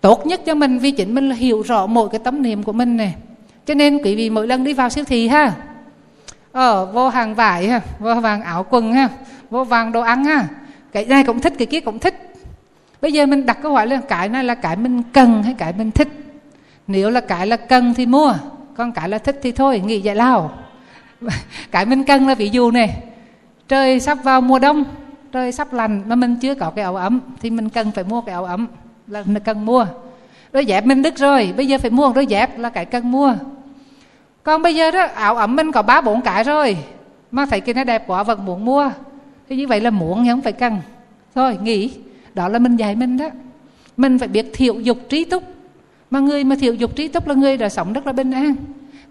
tốt nhất cho mình vì chính mình là hiểu rõ mỗi cái tấm niệm của mình này cho nên quý vị mỗi lần đi vào siêu thị ha ờ vô hàng vải ha, vô vàng áo quần ha, vô vàng đồ ăn ha, cái này cũng thích, cái kia cũng thích. Bây giờ mình đặt câu hỏi là cái này là cái mình cần hay cái mình thích? Nếu là cái là cần thì mua con cái là thích thì thôi, nghỉ giải lao. Cái mình cần là ví dụ này, trời sắp vào mùa đông, trời sắp lành mà mình chưa có cái áo ấm thì mình cần phải mua cái áo ấm là cần mua. Đôi dép mình đứt rồi, bây giờ phải mua đôi dép là cái cần mua. Còn bây giờ đó, áo ấm mình có ba bốn cái rồi, mà thấy cái nó đẹp quá, vẫn muốn mua. Thì như vậy là muốn nhưng không phải cần. Thôi, nghỉ. Đó là mình dạy mình đó. Mình phải biết thiệu dục, trí túc mà người mà thiểu dục trí túc là người đã sống rất là bình an.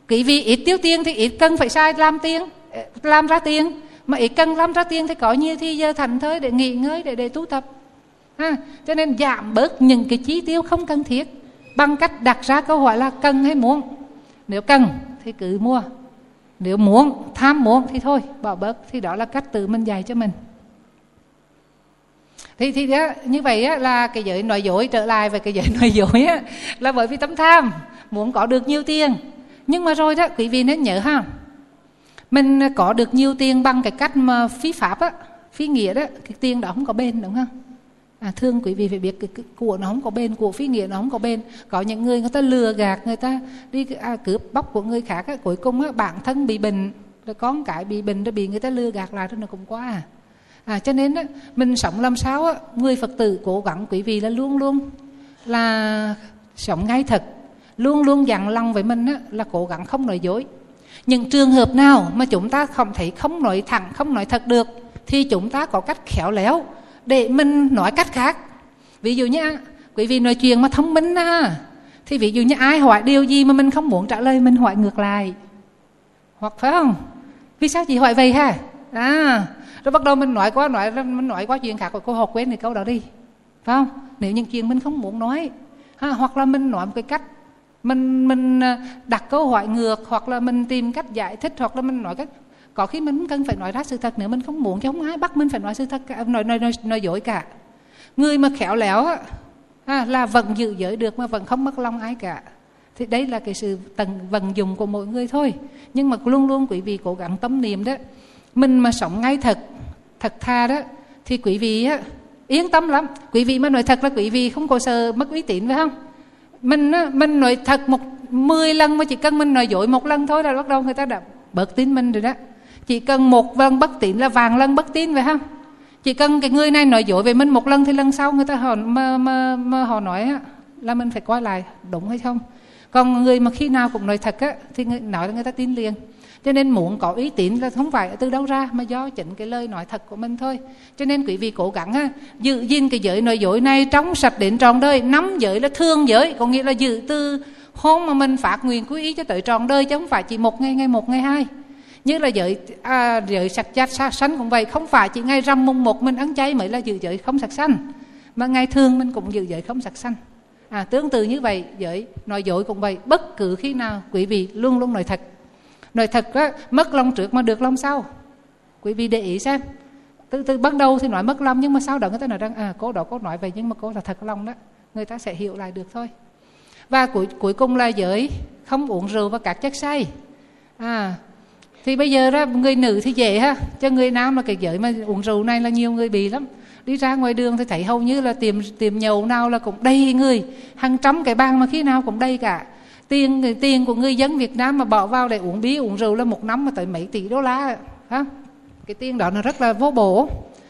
Quý vị ít tiêu tiền thì ít cần phải sai làm tiền ờ, làm ra tiền. Mà ít cần làm ra tiền thì có nhiều thì giờ thành thơi để nghỉ ngơi, để để tu tập. Ha, cho nên giảm bớt những cái chi tiêu không cần thiết. Bằng cách đặt ra câu hỏi là cần hay muốn? Nếu cần thì cứ mua. Nếu muốn, tham muốn thì thôi, bỏ bớt. Thì đó là cách tự mình dạy cho mình thì thì đó, như vậy á, là cái giới nói dối trở lại về cái giới nói dối á, là bởi vì tấm tham muốn có được nhiều tiền. Nhưng mà rồi đó quý vị nên nhớ ha mình có được nhiều tiền bằng cái cách mà phí pháp á phí nghĩa đó cái tiền đó không có bên đúng không? À, thương quý vị phải biết cái, cái của nó không có bên của phí nghĩa nó không có bên có những người người ta lừa gạt người ta đi à, cướp bóc của người khác á, cuối cùng á, bản thân bị bệnh rồi con cái bị bệnh rồi bị người ta lừa gạt lại rồi nó cũng quá à à, cho nên á, mình sống làm sao á, người phật tử cố gắng quý vị là luôn luôn là sống ngay thật luôn luôn dặn lòng với mình á, là cố gắng không nói dối. Những trường hợp nào mà chúng ta không thấy không nói thẳng không nói thật được thì chúng ta có cách khéo léo để mình nói cách khác. Ví dụ như quý vị nói chuyện mà thông minh á thì ví dụ như ai hỏi điều gì mà mình không muốn trả lời mình hỏi ngược lại. Hoặc phải không? Vì sao chị hỏi vậy ha? À rồi bắt đầu mình nói quá nói mình nói quá chuyện khác rồi cô học quên thì câu đó đi. Phải không? Nếu những chuyện mình không muốn nói ha, hoặc là mình nói một cái cách mình mình à, đặt câu hỏi ngược hoặc là mình tìm cách giải thích hoặc là mình nói cách có khi mình cần phải nói ra sự thật nữa mình không muốn chứ không ai bắt mình phải nói sự thật cả, nói nói nói, nói dối cả. Người mà khéo léo á à, là vẫn giữ giới được mà vẫn không mất lòng ai cả. Thì đấy là cái sự tận vận dụng của mỗi người thôi. Nhưng mà luôn luôn quý vị cố gắng tâm niệm đó mình mà sống ngay thật thật tha đó thì quý vị á, yên tâm lắm. Quý vị mà nói thật là quý vị không có sợ mất uy tín phải không? Mình á, mình nói thật một 10 lần mà chỉ cần mình nói dối một lần thôi là bắt đầu người ta đã bớt tin mình rồi đó. Chỉ cần một lần bất tín là vàng lần bất tín phải không? Chỉ cần cái người này nói dối về mình một lần thì lần sau người ta họ mà, mà, mà họ nói là mình phải coi lại đúng hay không? Còn người mà khi nào cũng nói thật á thì người, nói là người ta tin liền cho nên muốn có uy tín là không phải từ đâu ra mà do chính cái lời nói thật của mình thôi. Cho nên quý vị cố gắng ha, giữ gìn cái giới nói dối này trong sạch đến tròn đời. Nắm giới là thương giới có nghĩa là giữ từ hôm mà mình phát nguyện quý ý cho tới tròn đời chứ không phải chỉ một ngày ngày một ngày hai. Như là giới à, giới sạch chát sát sanh cũng vậy không phải chỉ ngày rằm mùng một mình ăn chay mới là giữ giới không sạch sanh mà ngày thường mình cũng giữ giới không sạch sanh. À, tương tự như vậy giới nói dối cũng vậy. Bất cứ khi nào quý vị luôn luôn nói thật nói thật á, mất lòng trước mà được lòng sau. Quý vị để ý xem. Từ từ bắt đầu thì nói mất lòng, nhưng mà sau đó người ta nói rằng à cô đó cô nói vậy nhưng mà cô là thật lòng đó. Người ta sẽ hiểu lại được thôi. Và cuối cuối cùng là giới, không uống rượu và các chất say. À thì bây giờ đó người nữ thì dễ ha. Cho người nam là cái giới mà uống rượu này là nhiều người bị lắm. Đi ra ngoài đường thì thấy hầu như là tìm tìm nhậu nào là cũng đầy người. Hàng trăm cái bàn mà khi nào cũng đầy cả tiền tiền của người dân Việt Nam mà bỏ vào để uống bia uống rượu là một năm mà tới mấy tỷ đô la ha cái tiền đó nó rất là vô bổ.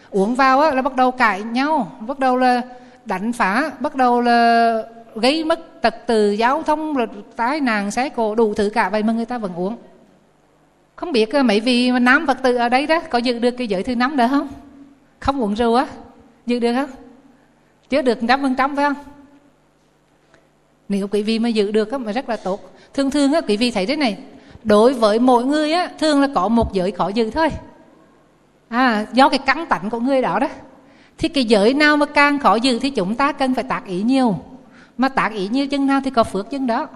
Uống vào á, là bắt đầu cãi nhau bắt đầu là đánh phá bắt đầu là gây mất tật từ giao thông rồi tái nạn xe cộ đủ thứ cả vậy mà người ta vẫn uống. Không biết mấy vị nam phật tử ở đây đó có giữ được cái giới thứ năm đó không? Không uống rượu á giữ được không? Chứa được trăm phần trăm phải không? Nếu quý vị mà giữ được á mà rất là tốt. Thường thường á quý vị thấy thế này. Đối với mỗi người á thường là có một giới khó giữ thôi. À do cái căng tạnh của người đó đó thì cái giới nào mà càng khó giữ thì chúng ta cần phải tác ý nhiều. Mà tác ý nhiều chân nào thì có phước chân đó.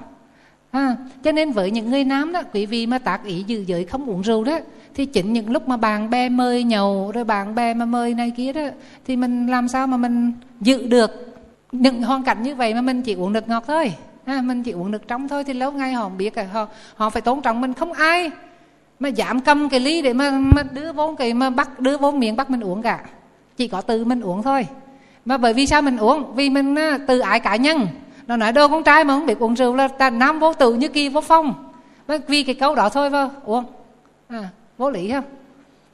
À, cho nên với những người nam đó quý vị mà tác ý giữ giới không uống rượu đó thì chính những lúc mà bạn bè mời nhậu rồi bạn bè mà mời này kia đó thì mình làm sao mà mình giữ được những hoàn cảnh như vậy mà mình chỉ uống được ngọt thôi. À, mình chỉ uống được trong thôi thì lâu ngày họ không biết họ họ phải tôn trọng mình. Không ai mà giảm cầm cái ly để mà, mà đưa vô cái mà bắt đưa vô miệng bắt mình uống cả. Chỉ có từ mình uống thôi. Mà bởi vì sao mình uống? Vì mình à, từ ái cá nhân. Nó nói đâu con trai mà không biết uống rượu là ta nam vô tự như kỳ vô phong. Vì cái câu đó thôi mà uống. À, vô lý không?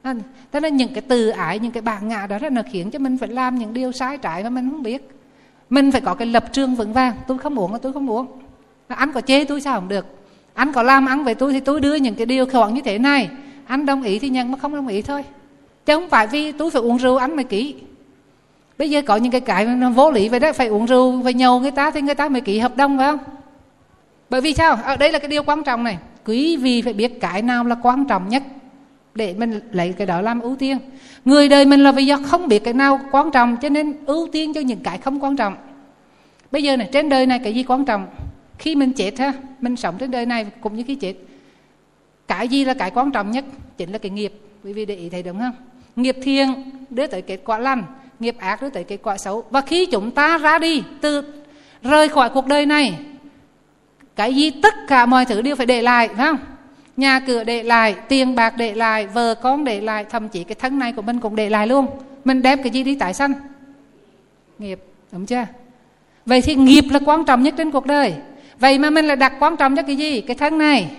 À, thế nên những cái từ ái những cái bản ngã đó nó khiến cho mình phải làm những điều sai trái mà mình không biết mình phải có cái lập trường vững vàng. Tôi không muốn, là tôi không muốn. anh có chê tôi sao không được. Anh có làm ăn về tôi thì tôi đưa những cái điều khoản như thế này. Anh đồng ý thì nhận mà không đồng ý thôi. Chứ không phải vì tôi phải uống rượu anh mới ký bây giờ có những cái cái nó vô lý vậy đó. Phải uống rượu phải nhậu người ta thì người ta mới ký hợp đồng phải không? Bởi vì sao? Ở đây là cái điều quan trọng này. Quý vị phải biết cái nào là quan trọng nhất để mình lấy cái đó làm ưu tiên. Người đời mình là vì do không biết cái nào quan trọng, cho nên ưu tiên cho những cái không quan trọng. Bây giờ này, trên đời này cái gì quan trọng? Khi mình chết ha, mình sống trên đời này cũng như khi chết. Cái gì là cái quan trọng nhất? Chính là cái nghiệp. Quý vị để ý thấy đúng không? Nghiệp thiện đưa tới kết quả lành, nghiệp ác đưa tới kết quả xấu. Và khi chúng ta ra đi, từ rời khỏi cuộc đời này, cái gì tất cả mọi thứ đều phải để lại, phải không? Nhà cửa để lại, tiền bạc để lại, vợ con để lại, thậm chí cái thân này của mình cũng để lại luôn. Mình đem cái gì đi tái sanh? Nghiệp, đúng chưa? Vậy thì nghiệp là quan trọng nhất trên cuộc đời. Vậy mà mình lại đặt quan trọng cho cái gì? Cái thân này.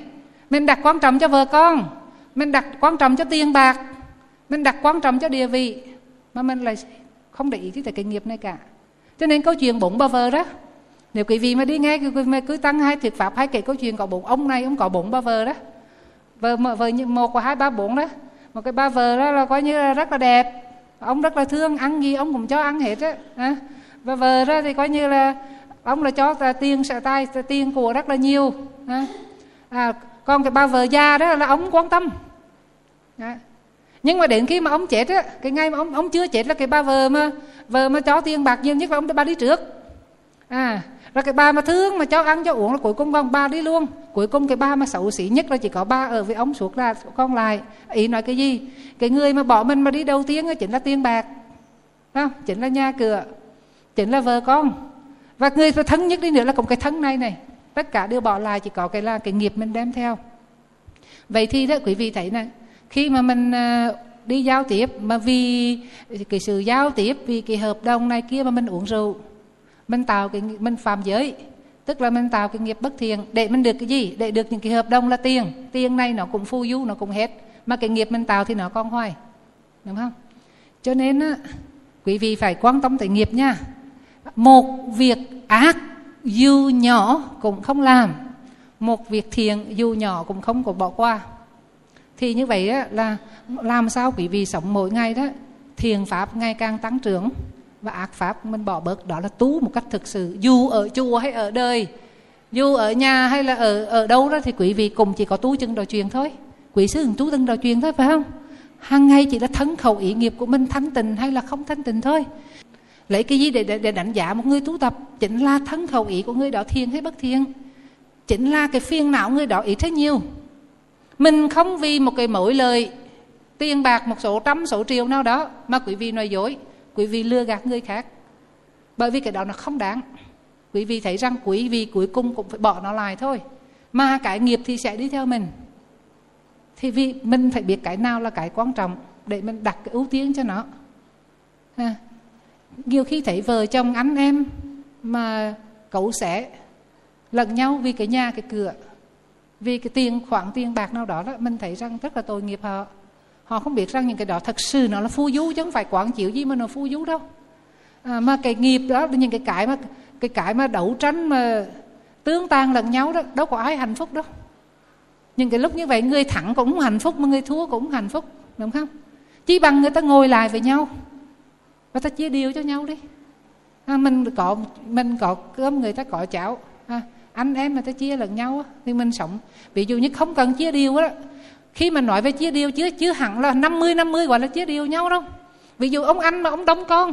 Mình đặt quan trọng cho vợ con. Mình đặt quan trọng cho tiền bạc. Mình đặt quan trọng cho địa vị. Mà mình lại không để ý tới cái nghiệp này cả. Cho nên câu chuyện bụng bà vợ đó, nếu quý vị mà đi nghe mà cứ tăng hai thuyết pháp hay kể câu chuyện có bụng, ông này, ông có bụng bà vợ đó vợ vợ một và hai ba bốn đó một cái ba vợ đó là coi như là rất là đẹp ông rất là thương ăn gì ông cũng cho ăn hết á à. và vợ đó thì coi như là ông là cho là tiền sợ tay tiền của rất là nhiều à. À, còn cái ba vợ già đó là ông quan tâm à. nhưng mà đến khi mà ông chết á cái ngày mà ông ông chưa chết là cái ba vợ mà vợ mà cho tiền bạc nhiều nhất là ông đã ba đi trước à rồi cái bà mà thương mà cho ăn, cho uống là cuối cùng con ba đi luôn. Cuối cùng cái ba mà xấu xí nhất là chỉ có ba ở với ông suốt là con lại. Ý nói cái gì? Cái người mà bỏ mình mà đi đầu tiên chính là tiền bạc. Không chính là nhà cửa. Chính là vợ con. Và người thân nhất đi nữa là cũng cái thân này này. Tất cả đều bỏ lại, chỉ có cái là cái nghiệp mình đem theo. Vậy thì đó, quý vị thấy này khi mà mình ờ, đi giao tiếp, mà vì cái sự giao tiếp, vì cái hợp đồng này kia mà mình uống rượu mình tạo cái mình phạm giới. Tức là mình tạo cái nghiệp bất thiện để mình được cái gì? Để được những cái hợp đồng là tiền. Tiền này nó cũng phu du nó cũng hết. Mà cái nghiệp mình tạo thì nó còn hoài. Đúng không? Cho nên á, quý vị phải quan tâm tới nghiệp nha. Một việc ác dù nhỏ cũng không làm. Một việc thiện dù nhỏ cũng không có bỏ qua. Thì như vậy á, là làm sao quý vị sống mỗi ngày đó? Thiền pháp ngày càng tăng trưởng và ác pháp mình bỏ bớt đó là tu một cách thực sự. Dù ở chùa hay ở đời dù ở nhà hay là ở ở đâu đó thì quý vị cùng chỉ có tu chân đạo truyền thôi. Quý sư tu chân đạo truyền thôi phải không? Hàng ngày chỉ là thân khẩu ý nghiệp của mình thanh tịnh hay là không thanh tịnh thôi. Lấy cái gì để, để, để đánh giá một người tu tập? Chính là thân khẩu ý của người đó thiền hay bất thiền? Chính là cái phiền não người đó ý thế nhiều? Mình không vì một cái mỗi lời tiền bạc một số trăm số triệu nào đó mà quý vị nói dối quý vị lừa gạt người khác. Bởi vì cái đó nó không đáng. Quý vị thấy rằng quý vị cuối cùng cũng phải bỏ nó lại thôi. Mà cái nghiệp thì sẽ đi theo mình. Thì vì mình phải biết cái nào là cái quan trọng để mình đặt cái ưu tiên cho nó. À, nhiều khi thấy vợ chồng anh em mà cậu sẽ lẫn nhau vì cái nhà cái cửa vì cái tiền khoản tiền bạc nào đó đó mình thấy rằng rất là tội nghiệp họ họ không biết rằng những cái đó thật sự nó là phu du chứ không phải quản chịu gì mà nó phu du đâu. À, mà cái nghiệp đó những cái cái mà cái cái mà đấu tranh mà tương tan lẫn nhau đó đâu có ai hạnh phúc đâu. Nhưng cái lúc như vậy người thắng cũng hạnh phúc mà người thua cũng hạnh phúc đúng không? Chỉ bằng người ta ngồi lại với nhau và ta chia điều cho nhau đi. À, mình có mình có cơm người ta có cháo. À, anh em mà ta chia lẫn nhau thì mình sống. Ví dụ như không cần chia điều đó khi mà nói về chia điều chứ chứ hẳn là 50 50 gọi là chia điều nhau đâu. Ví dụ ông anh mà ông đông con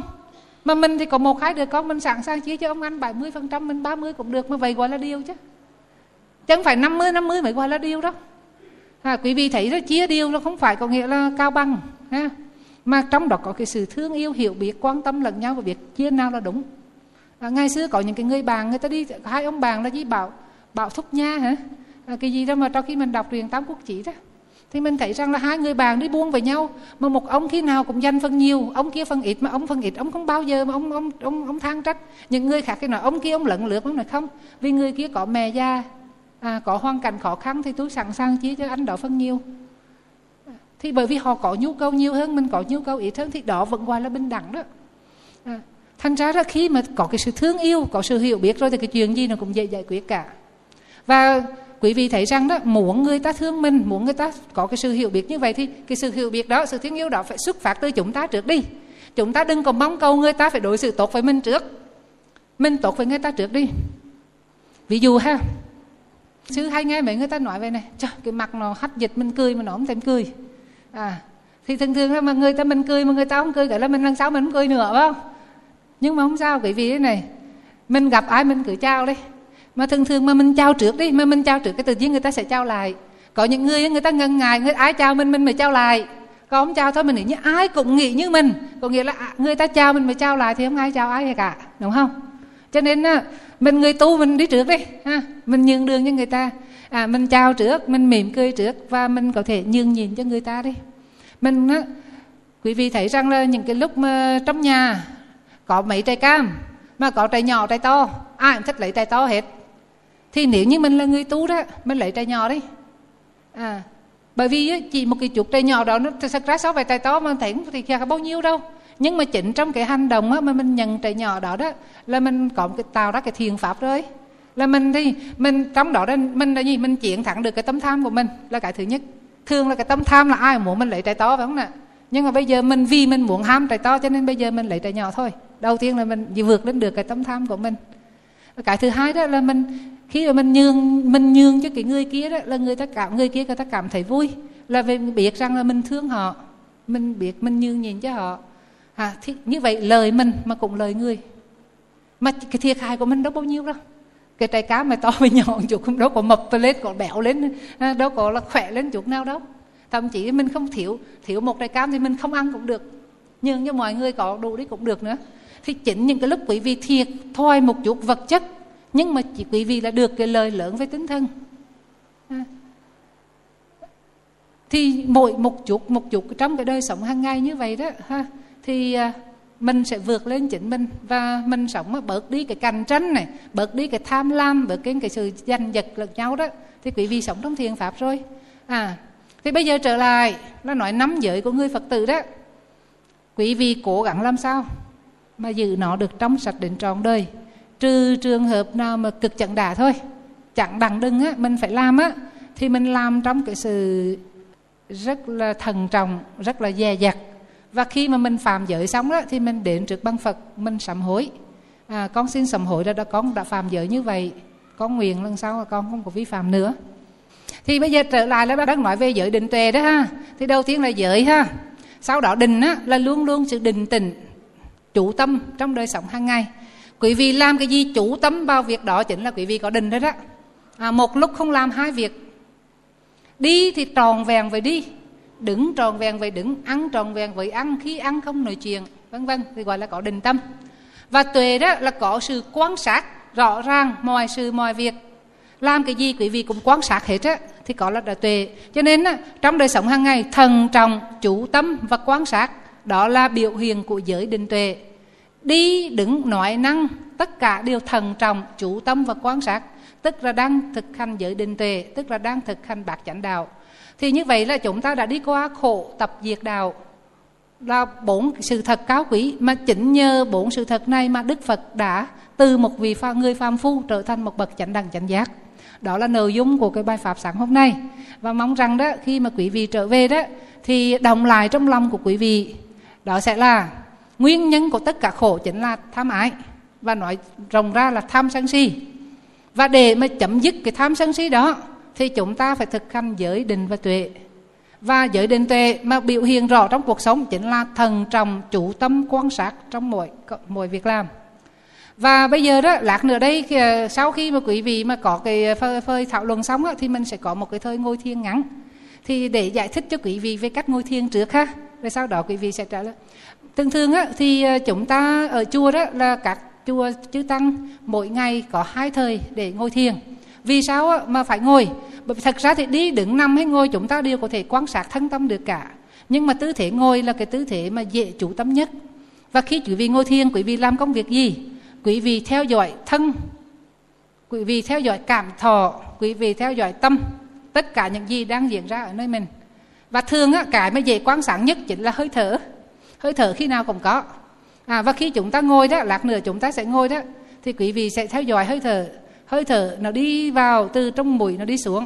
mà mình thì có một hai đứa con mình sẵn sàng chia cho ông anh 70 phần trăm mình 30 cũng được mà vậy gọi là điều chứ. Chẳng phải 50 50 mới gọi là điều đâu. À, quý vị thấy đó chia điều nó không phải có nghĩa là cao bằng ha. Mà trong đó có cái sự thương yêu hiểu biết quan tâm lẫn nhau và việc chia nào là đúng. À, ngày xưa có những cái người bạn người ta đi hai ông bạn là gì? Bảo bảo thúc nha hả? À, cái gì đó mà trong khi mình đọc truyền tam quốc chỉ đó thì mình thấy rằng là hai người bạn đi buông với nhau mà một ông khi nào cũng dành phần nhiều ông kia phần ít mà ông phần ít ông không bao giờ mà ông ông ông ông than trách. Những người khác cái nói ông kia ông lận lượt ông nói không vì người kia có mẹ già à, có hoàn cảnh khó khăn thì tôi sẵn sàng chia cho anh đó phần nhiều. Thì bởi vì họ có nhu cầu nhiều hơn mình có nhu cầu ít hơn thì đó vẫn gọi là bình đẳng đó. À, thành ra là khi mà có cái sự thương yêu có sự hiểu biết rồi thì cái chuyện gì nó cũng dễ giải quyết cả. Và quý vị thấy rằng đó, muốn người ta thương mình, muốn người ta có cái sự hiểu biết như vậy thì cái sự hiểu biết đó, sự thương yêu đó phải xuất phát từ chúng ta trước đi. Chúng ta đừng có mong cầu người ta phải đối xử tốt với mình trước. Mình tốt với người ta trước đi. Ví dụ ha, sư hay nghe mấy người ta nói về này trời cái mặt nó hắt dịch, mình cười mà nó không thèm cười. À thì thường thường là mà người ta mình cười mà người ta không cười cả là mình lần sau mình không cười nữa, phải không? Nhưng mà không sao, quý vị thế này, mình gặp ai mình cứ chào đi mà thường thường mà mình chào trước đi mà mình chào trước cái tự nhiên người ta sẽ chào lại. Có những người người ta ngần ngại người ai chào mình mình mới chào lại. Còn không chào thôi mình nghĩ như ai cũng nghĩ như mình có nghĩa là à, người ta chào mình mới chào lại thì không ai chào ai cả đúng không? Cho nên mình người tu mình đi trước đi ha mình nhường đường cho người ta. À, mình chào trước mình mỉm cười trước và mình có thể nhường nhìn cho người ta đi. Mình á, quý vị thấy rằng là những cái lúc mà trong nhà có mấy trái cam mà có trái nhỏ trái to ai cũng thích lấy trái to hết thì nếu như mình là người tu đó mình lấy trái nhỏ đi. À bởi vì chỉ một cái chuột trái nhỏ đó nó thật ra so vài trái to mà thấy thì kia bao nhiêu đâu. Nhưng mà chính trong cái hành động á, mà mình nhận trái nhỏ đó đó là mình có một cái tạo ra cái thiền pháp rồi. Là mình thì mình trong đó đó mình là gì? Mình chuyển thẳng được cái tâm tham của mình là cái thứ nhất. Thường là cái tâm tham là ai muốn mình lấy trái to phải không nè? Nhưng mà bây giờ mình vì mình muốn ham trái to cho nên bây giờ mình lấy trái nhỏ thôi. Đầu tiên là mình vượt lên được cái tâm tham của mình cái thứ hai đó là mình khi mà mình nhường mình nhường cho cái người kia đó là người ta cảm người kia người ta cảm thấy vui. Là vì biết rằng là mình thương họ mình biết mình nhường nhìn cho họ. À, thì như vậy lời mình mà cũng lời người. Mà cái thiệt hại của mình đâu bao nhiêu đâu. Cái trái cá mà to với nhỏ chút không đâu có mập lên có béo lên à, đâu có là khỏe lên chút nào đâu. Thậm chí mình không thiếu thiếu một trái cam thì mình không ăn cũng được. Nhưng cho mọi người có đủ đi cũng được nữa thì chính những cái lúc quý vị thiệt thôi một chút vật chất, nhưng mà chỉ quý vị là được cái lời lớn với tinh thần. À. thì mỗi một chút một chút trong cái đời sống hàng ngày như vậy đó, ha, thì à, mình sẽ vượt lên chính mình và mình sống mà bớt đi cái cạnh tranh này, bớt đi cái tham lam, bớt đi cái sự giành giật lẫn nhau đó, thì quý vị sống trong thiền pháp rồi. À thì bây giờ trở lại là nói năm giới của người phật tử đó. Quý vị cố gắng làm sao? Mà giữ nó được trong sạch đến trọn đời. Trừ trường hợp nào mà cực chẳng đả thôi chẳng đằng đừng á mình phải làm á thì mình làm trong cái sự rất là thần trọng rất là dè dặt. Và khi mà mình phạm giới xong đó thì mình đến trước băng phật mình sám hối. À, con xin sám hối đó, đã con đã phạm giới như vậy con nguyện lần sau là con không có vi phạm nữa. Thì bây giờ trở lại là bác nói về giới định tuệ đó ha. Thì đầu tiên là giới ha. Sau đó định á, là luôn luôn sự định tĩnh chủ tâm trong đời sống hàng ngày. Quý vị làm cái gì chủ tâm vào việc đó chính là quý vị có định đấy đó. À, một lúc không làm hai việc. Đi thì tròn vẹn về đi đứng tròn vẹn về đứng ăn tròn vẹn với ăn khi ăn không nói chuyện vân vân thì gọi là có định tâm. Và tuệ đó là có sự quan sát rõ ràng mọi sự mọi việc. Làm cái gì quý vị cũng quan sát hết á thì có là đã tuệ. Cho nên á, trong đời sống hàng ngày thần trọng chủ tâm và quan sát đó là biểu hiện của giới định tuệ. Đi đứng nói năng, tất cả đều thần trọng chủ tâm và quan sát, tức là đang thực hành giới định tuệ, tức là đang thực hành bạc chánh đạo. Thì như vậy là chúng ta đã đi qua khổ tập diệt đạo. Là bốn sự thật cao quý mà chính nhờ bốn sự thật này mà Đức Phật đã từ một vị pha, người phàm phu trở thành một bậc chánh đẳng chánh giác. Đó là nội dung của cái bài pháp sáng hôm nay. Và mong rằng đó, khi mà quý vị trở về đó, thì đồng lại trong lòng của quý vị đó sẽ là nguyên nhân của tất cả khổ chính là tham ái và nói rộng ra là tham sân si. Và để mà chấm dứt cái tham sân si đó thì chúng ta phải thực hành giới định và tuệ. Và giới định tuệ mà biểu hiện rõ trong cuộc sống chính là thần trọng chủ tâm quan sát trong mọi mọi việc làm. Và bây giờ đó lát nữa đây sau khi mà quý vị mà có cái phơi, phơi thảo luận xong đó, thì mình sẽ có một cái thời ngồi thiền ngắn. Thì để giải thích cho quý vị về cách ngồi thiền trước ha rồi sau đó quý vị sẽ trả lời. Thường thường á, thì ờ, chúng ta ở chùa đó là các chùa chư tăng mỗi ngày có hai thời để ngồi thiền. Vì sao á mà phải ngồi? Bởi vì thật ra thì đi đứng nằm hay ngồi chúng ta đều có thể quan sát thân tâm được cả. Nhưng mà tư thế ngồi là cái tư thế mà dễ chủ tâm nhất. Và khi quý vị ngồi thiền quý vị làm công việc gì? Quý vị theo dõi thân quý vị theo dõi cảm thọ quý vị theo dõi tâm. Tất cả những gì đang diễn ra ở nơi mình và thường á, cái mà dễ quan sát nhất chính là hơi thở. Hơi thở khi nào cũng có. À, và khi chúng ta ngồi đó lát nữa chúng ta sẽ ngồi đó thì quý vị sẽ theo dõi hơi thở. Hơi thở nó đi vào từ trong mũi nó đi xuống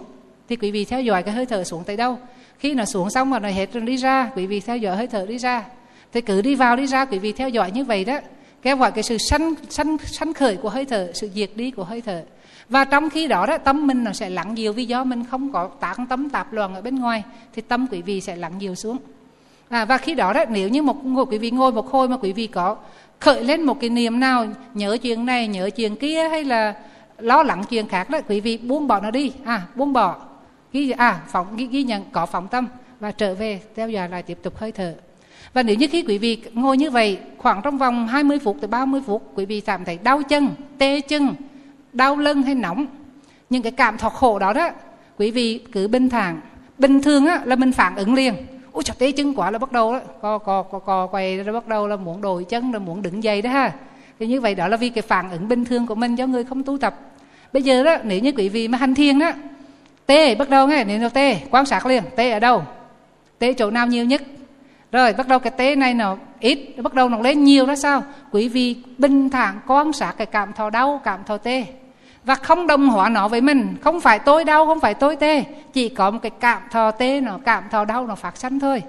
thì quý vị theo dõi cái hơi thở xuống tới đâu. Khi nó xuống xong mà nó hết rồi đi ra quý vị theo dõi hơi thở đi ra. Thì cứ đi vào đi ra quý vị theo dõi như vậy đó kêu gọi cái sự sanh sanh sanh khởi của hơi thở sự diệt đi của hơi thở và trong khi đó đó tâm mình nó sẽ lặng nhiều vì do mình không có tán tâm tạp loạn ở bên ngoài thì tâm quý vị sẽ lặng nhiều xuống. À, và khi đó đó nếu như một ngồi quý vị ngồi một hồi mà quý vị có khởi lên một cái niềm nào nhớ chuyện này nhớ chuyện kia hay là lo lắng chuyện khác đó quý vị buông bỏ nó đi. À buông bỏ. Ghi à phóng ghi, ghi nhận có phóng tâm và trở về theo dõi lại tiếp tục hơi thở. Và nếu như khi quý vị ngồi như vậy khoảng trong vòng 20 phút tới 30 phút quý vị cảm thấy đau chân, tê chân, đau lưng hay nóng. Những cái cảm thọ khổ đó đó quý vị cứ bình thản. Bình thường á, là mình phản ứng liền. Ôi trời tê chân quá là bắt đầu đó co co co co quay ra bắt đầu là muốn đổi chân là muốn đứng dậy đó ha. Thì như vậy đó là vì cái phản ứng bình thường của mình cho người không tu tập. Bây giờ đó nếu như quý vị mà hành thiền đó tê bắt đầu nghe nếu nó tê quan sát liền tê ở đâu? Tê chỗ nào nhiều nhất? Rồi bắt đầu cái tê này nó ít bắt đầu nó lên nhiều đó sao? Quý vị bình thản quan sát cái cảm thọ đau cảm thọ tê và không đồng hóa nó với mình. Không phải tôi đau, không phải tôi tê. Chỉ có một cái cảm thọ tê nó, cảm thọ đau nó phát sanh thôi.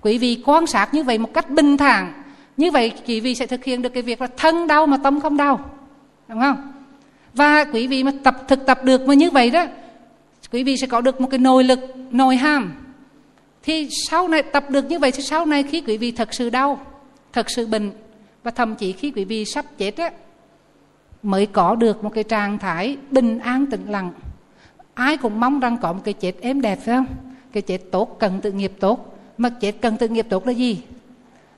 Quý vị quan sát như vậy một cách bình thản. Như vậy quý vị sẽ thực hiện được cái việc là thân đau mà tâm không đau. Đúng không? Và quý vị mà tập, thực tập được mà như vậy đó, quý vị sẽ có được một cái nội lực, nội hàm. Thì sau này tập được như vậy thì sau này khi quý vị thật sự đau, thật sự bệnh, và thậm chí khi quý vị sắp chết á mới có được một cái trạng thái bình an tĩnh lặng. Ai cũng mong rằng có một cái chết êm đẹp, phải không? Cái chết tốt, cần tự nghiệp tốt. Mà chết cần tự nghiệp tốt là gì?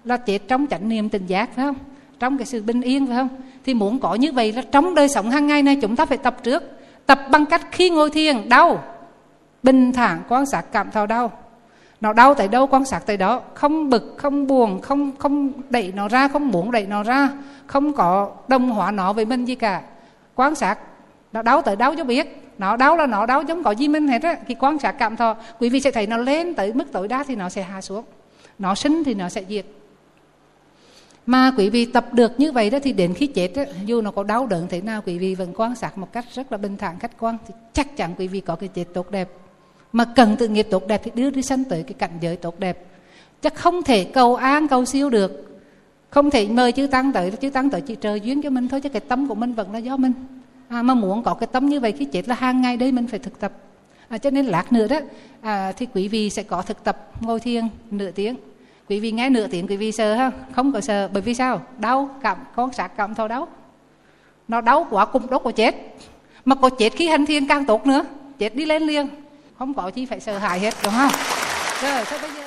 Là chết trong chánh niệm tình giác, phải không? Trong cái sự bình yên, phải không? Thì muốn có như vậy là trong đời sống hàng ngày này chúng ta phải tập trước. Tập bằng cách khi ngồi thiền, đau. Bình thản quan sát cảm thọ đau nó đau tại đâu quan sát tại đó. Không bực không buồn không không đẩy nó ra không muốn đẩy nó ra. Không có đồng hóa nó với mình gì cả. Quan sát nó đau tại đâu cho biết. Nó đau là nó đau giống có gì mình hết á. Khi quan sát cảm thọ quý vị sẽ thấy nó lên tới mức tối đa thì nó sẽ hạ xuống. Nó sinh thì nó sẽ diệt. Mà quý vị tập được như vậy đó thì đến khi chết đó, dù nó có đau đớn thế nào quý vị vẫn quan sát một cách rất là bình thản khách quan thì chắc chắn quý vị có cái chết tốt đẹp mà cần tự nghiệp tốt đẹp thì đưa đi sanh tới cái cảnh giới tốt đẹp. Chắc không thể cầu an cầu siêu được. Không thể mời chư tăng tới chư tăng tới chỉ trời duyên cho mình thôi chứ cái tâm của mình vẫn là do mình. À, mà muốn có cái tâm như vậy khi chết là hàng ngày đây mình phải thực tập. À, cho nên lát nữa đó à, thì quý vị sẽ có thực tập ngồi thiền nửa tiếng. Quý vị nghe nửa tiếng quý vị sợ ha? Không có sợ bởi vì sao? Đau cảm con sạc cảm thôi đau. Nó đau quá cùng đốt của chết. Mà có chết khi hành thiền càng tốt nữa. Chết đi lên liền không có chi phải sợ hãi hết đúng không? Rồi thế bây giờ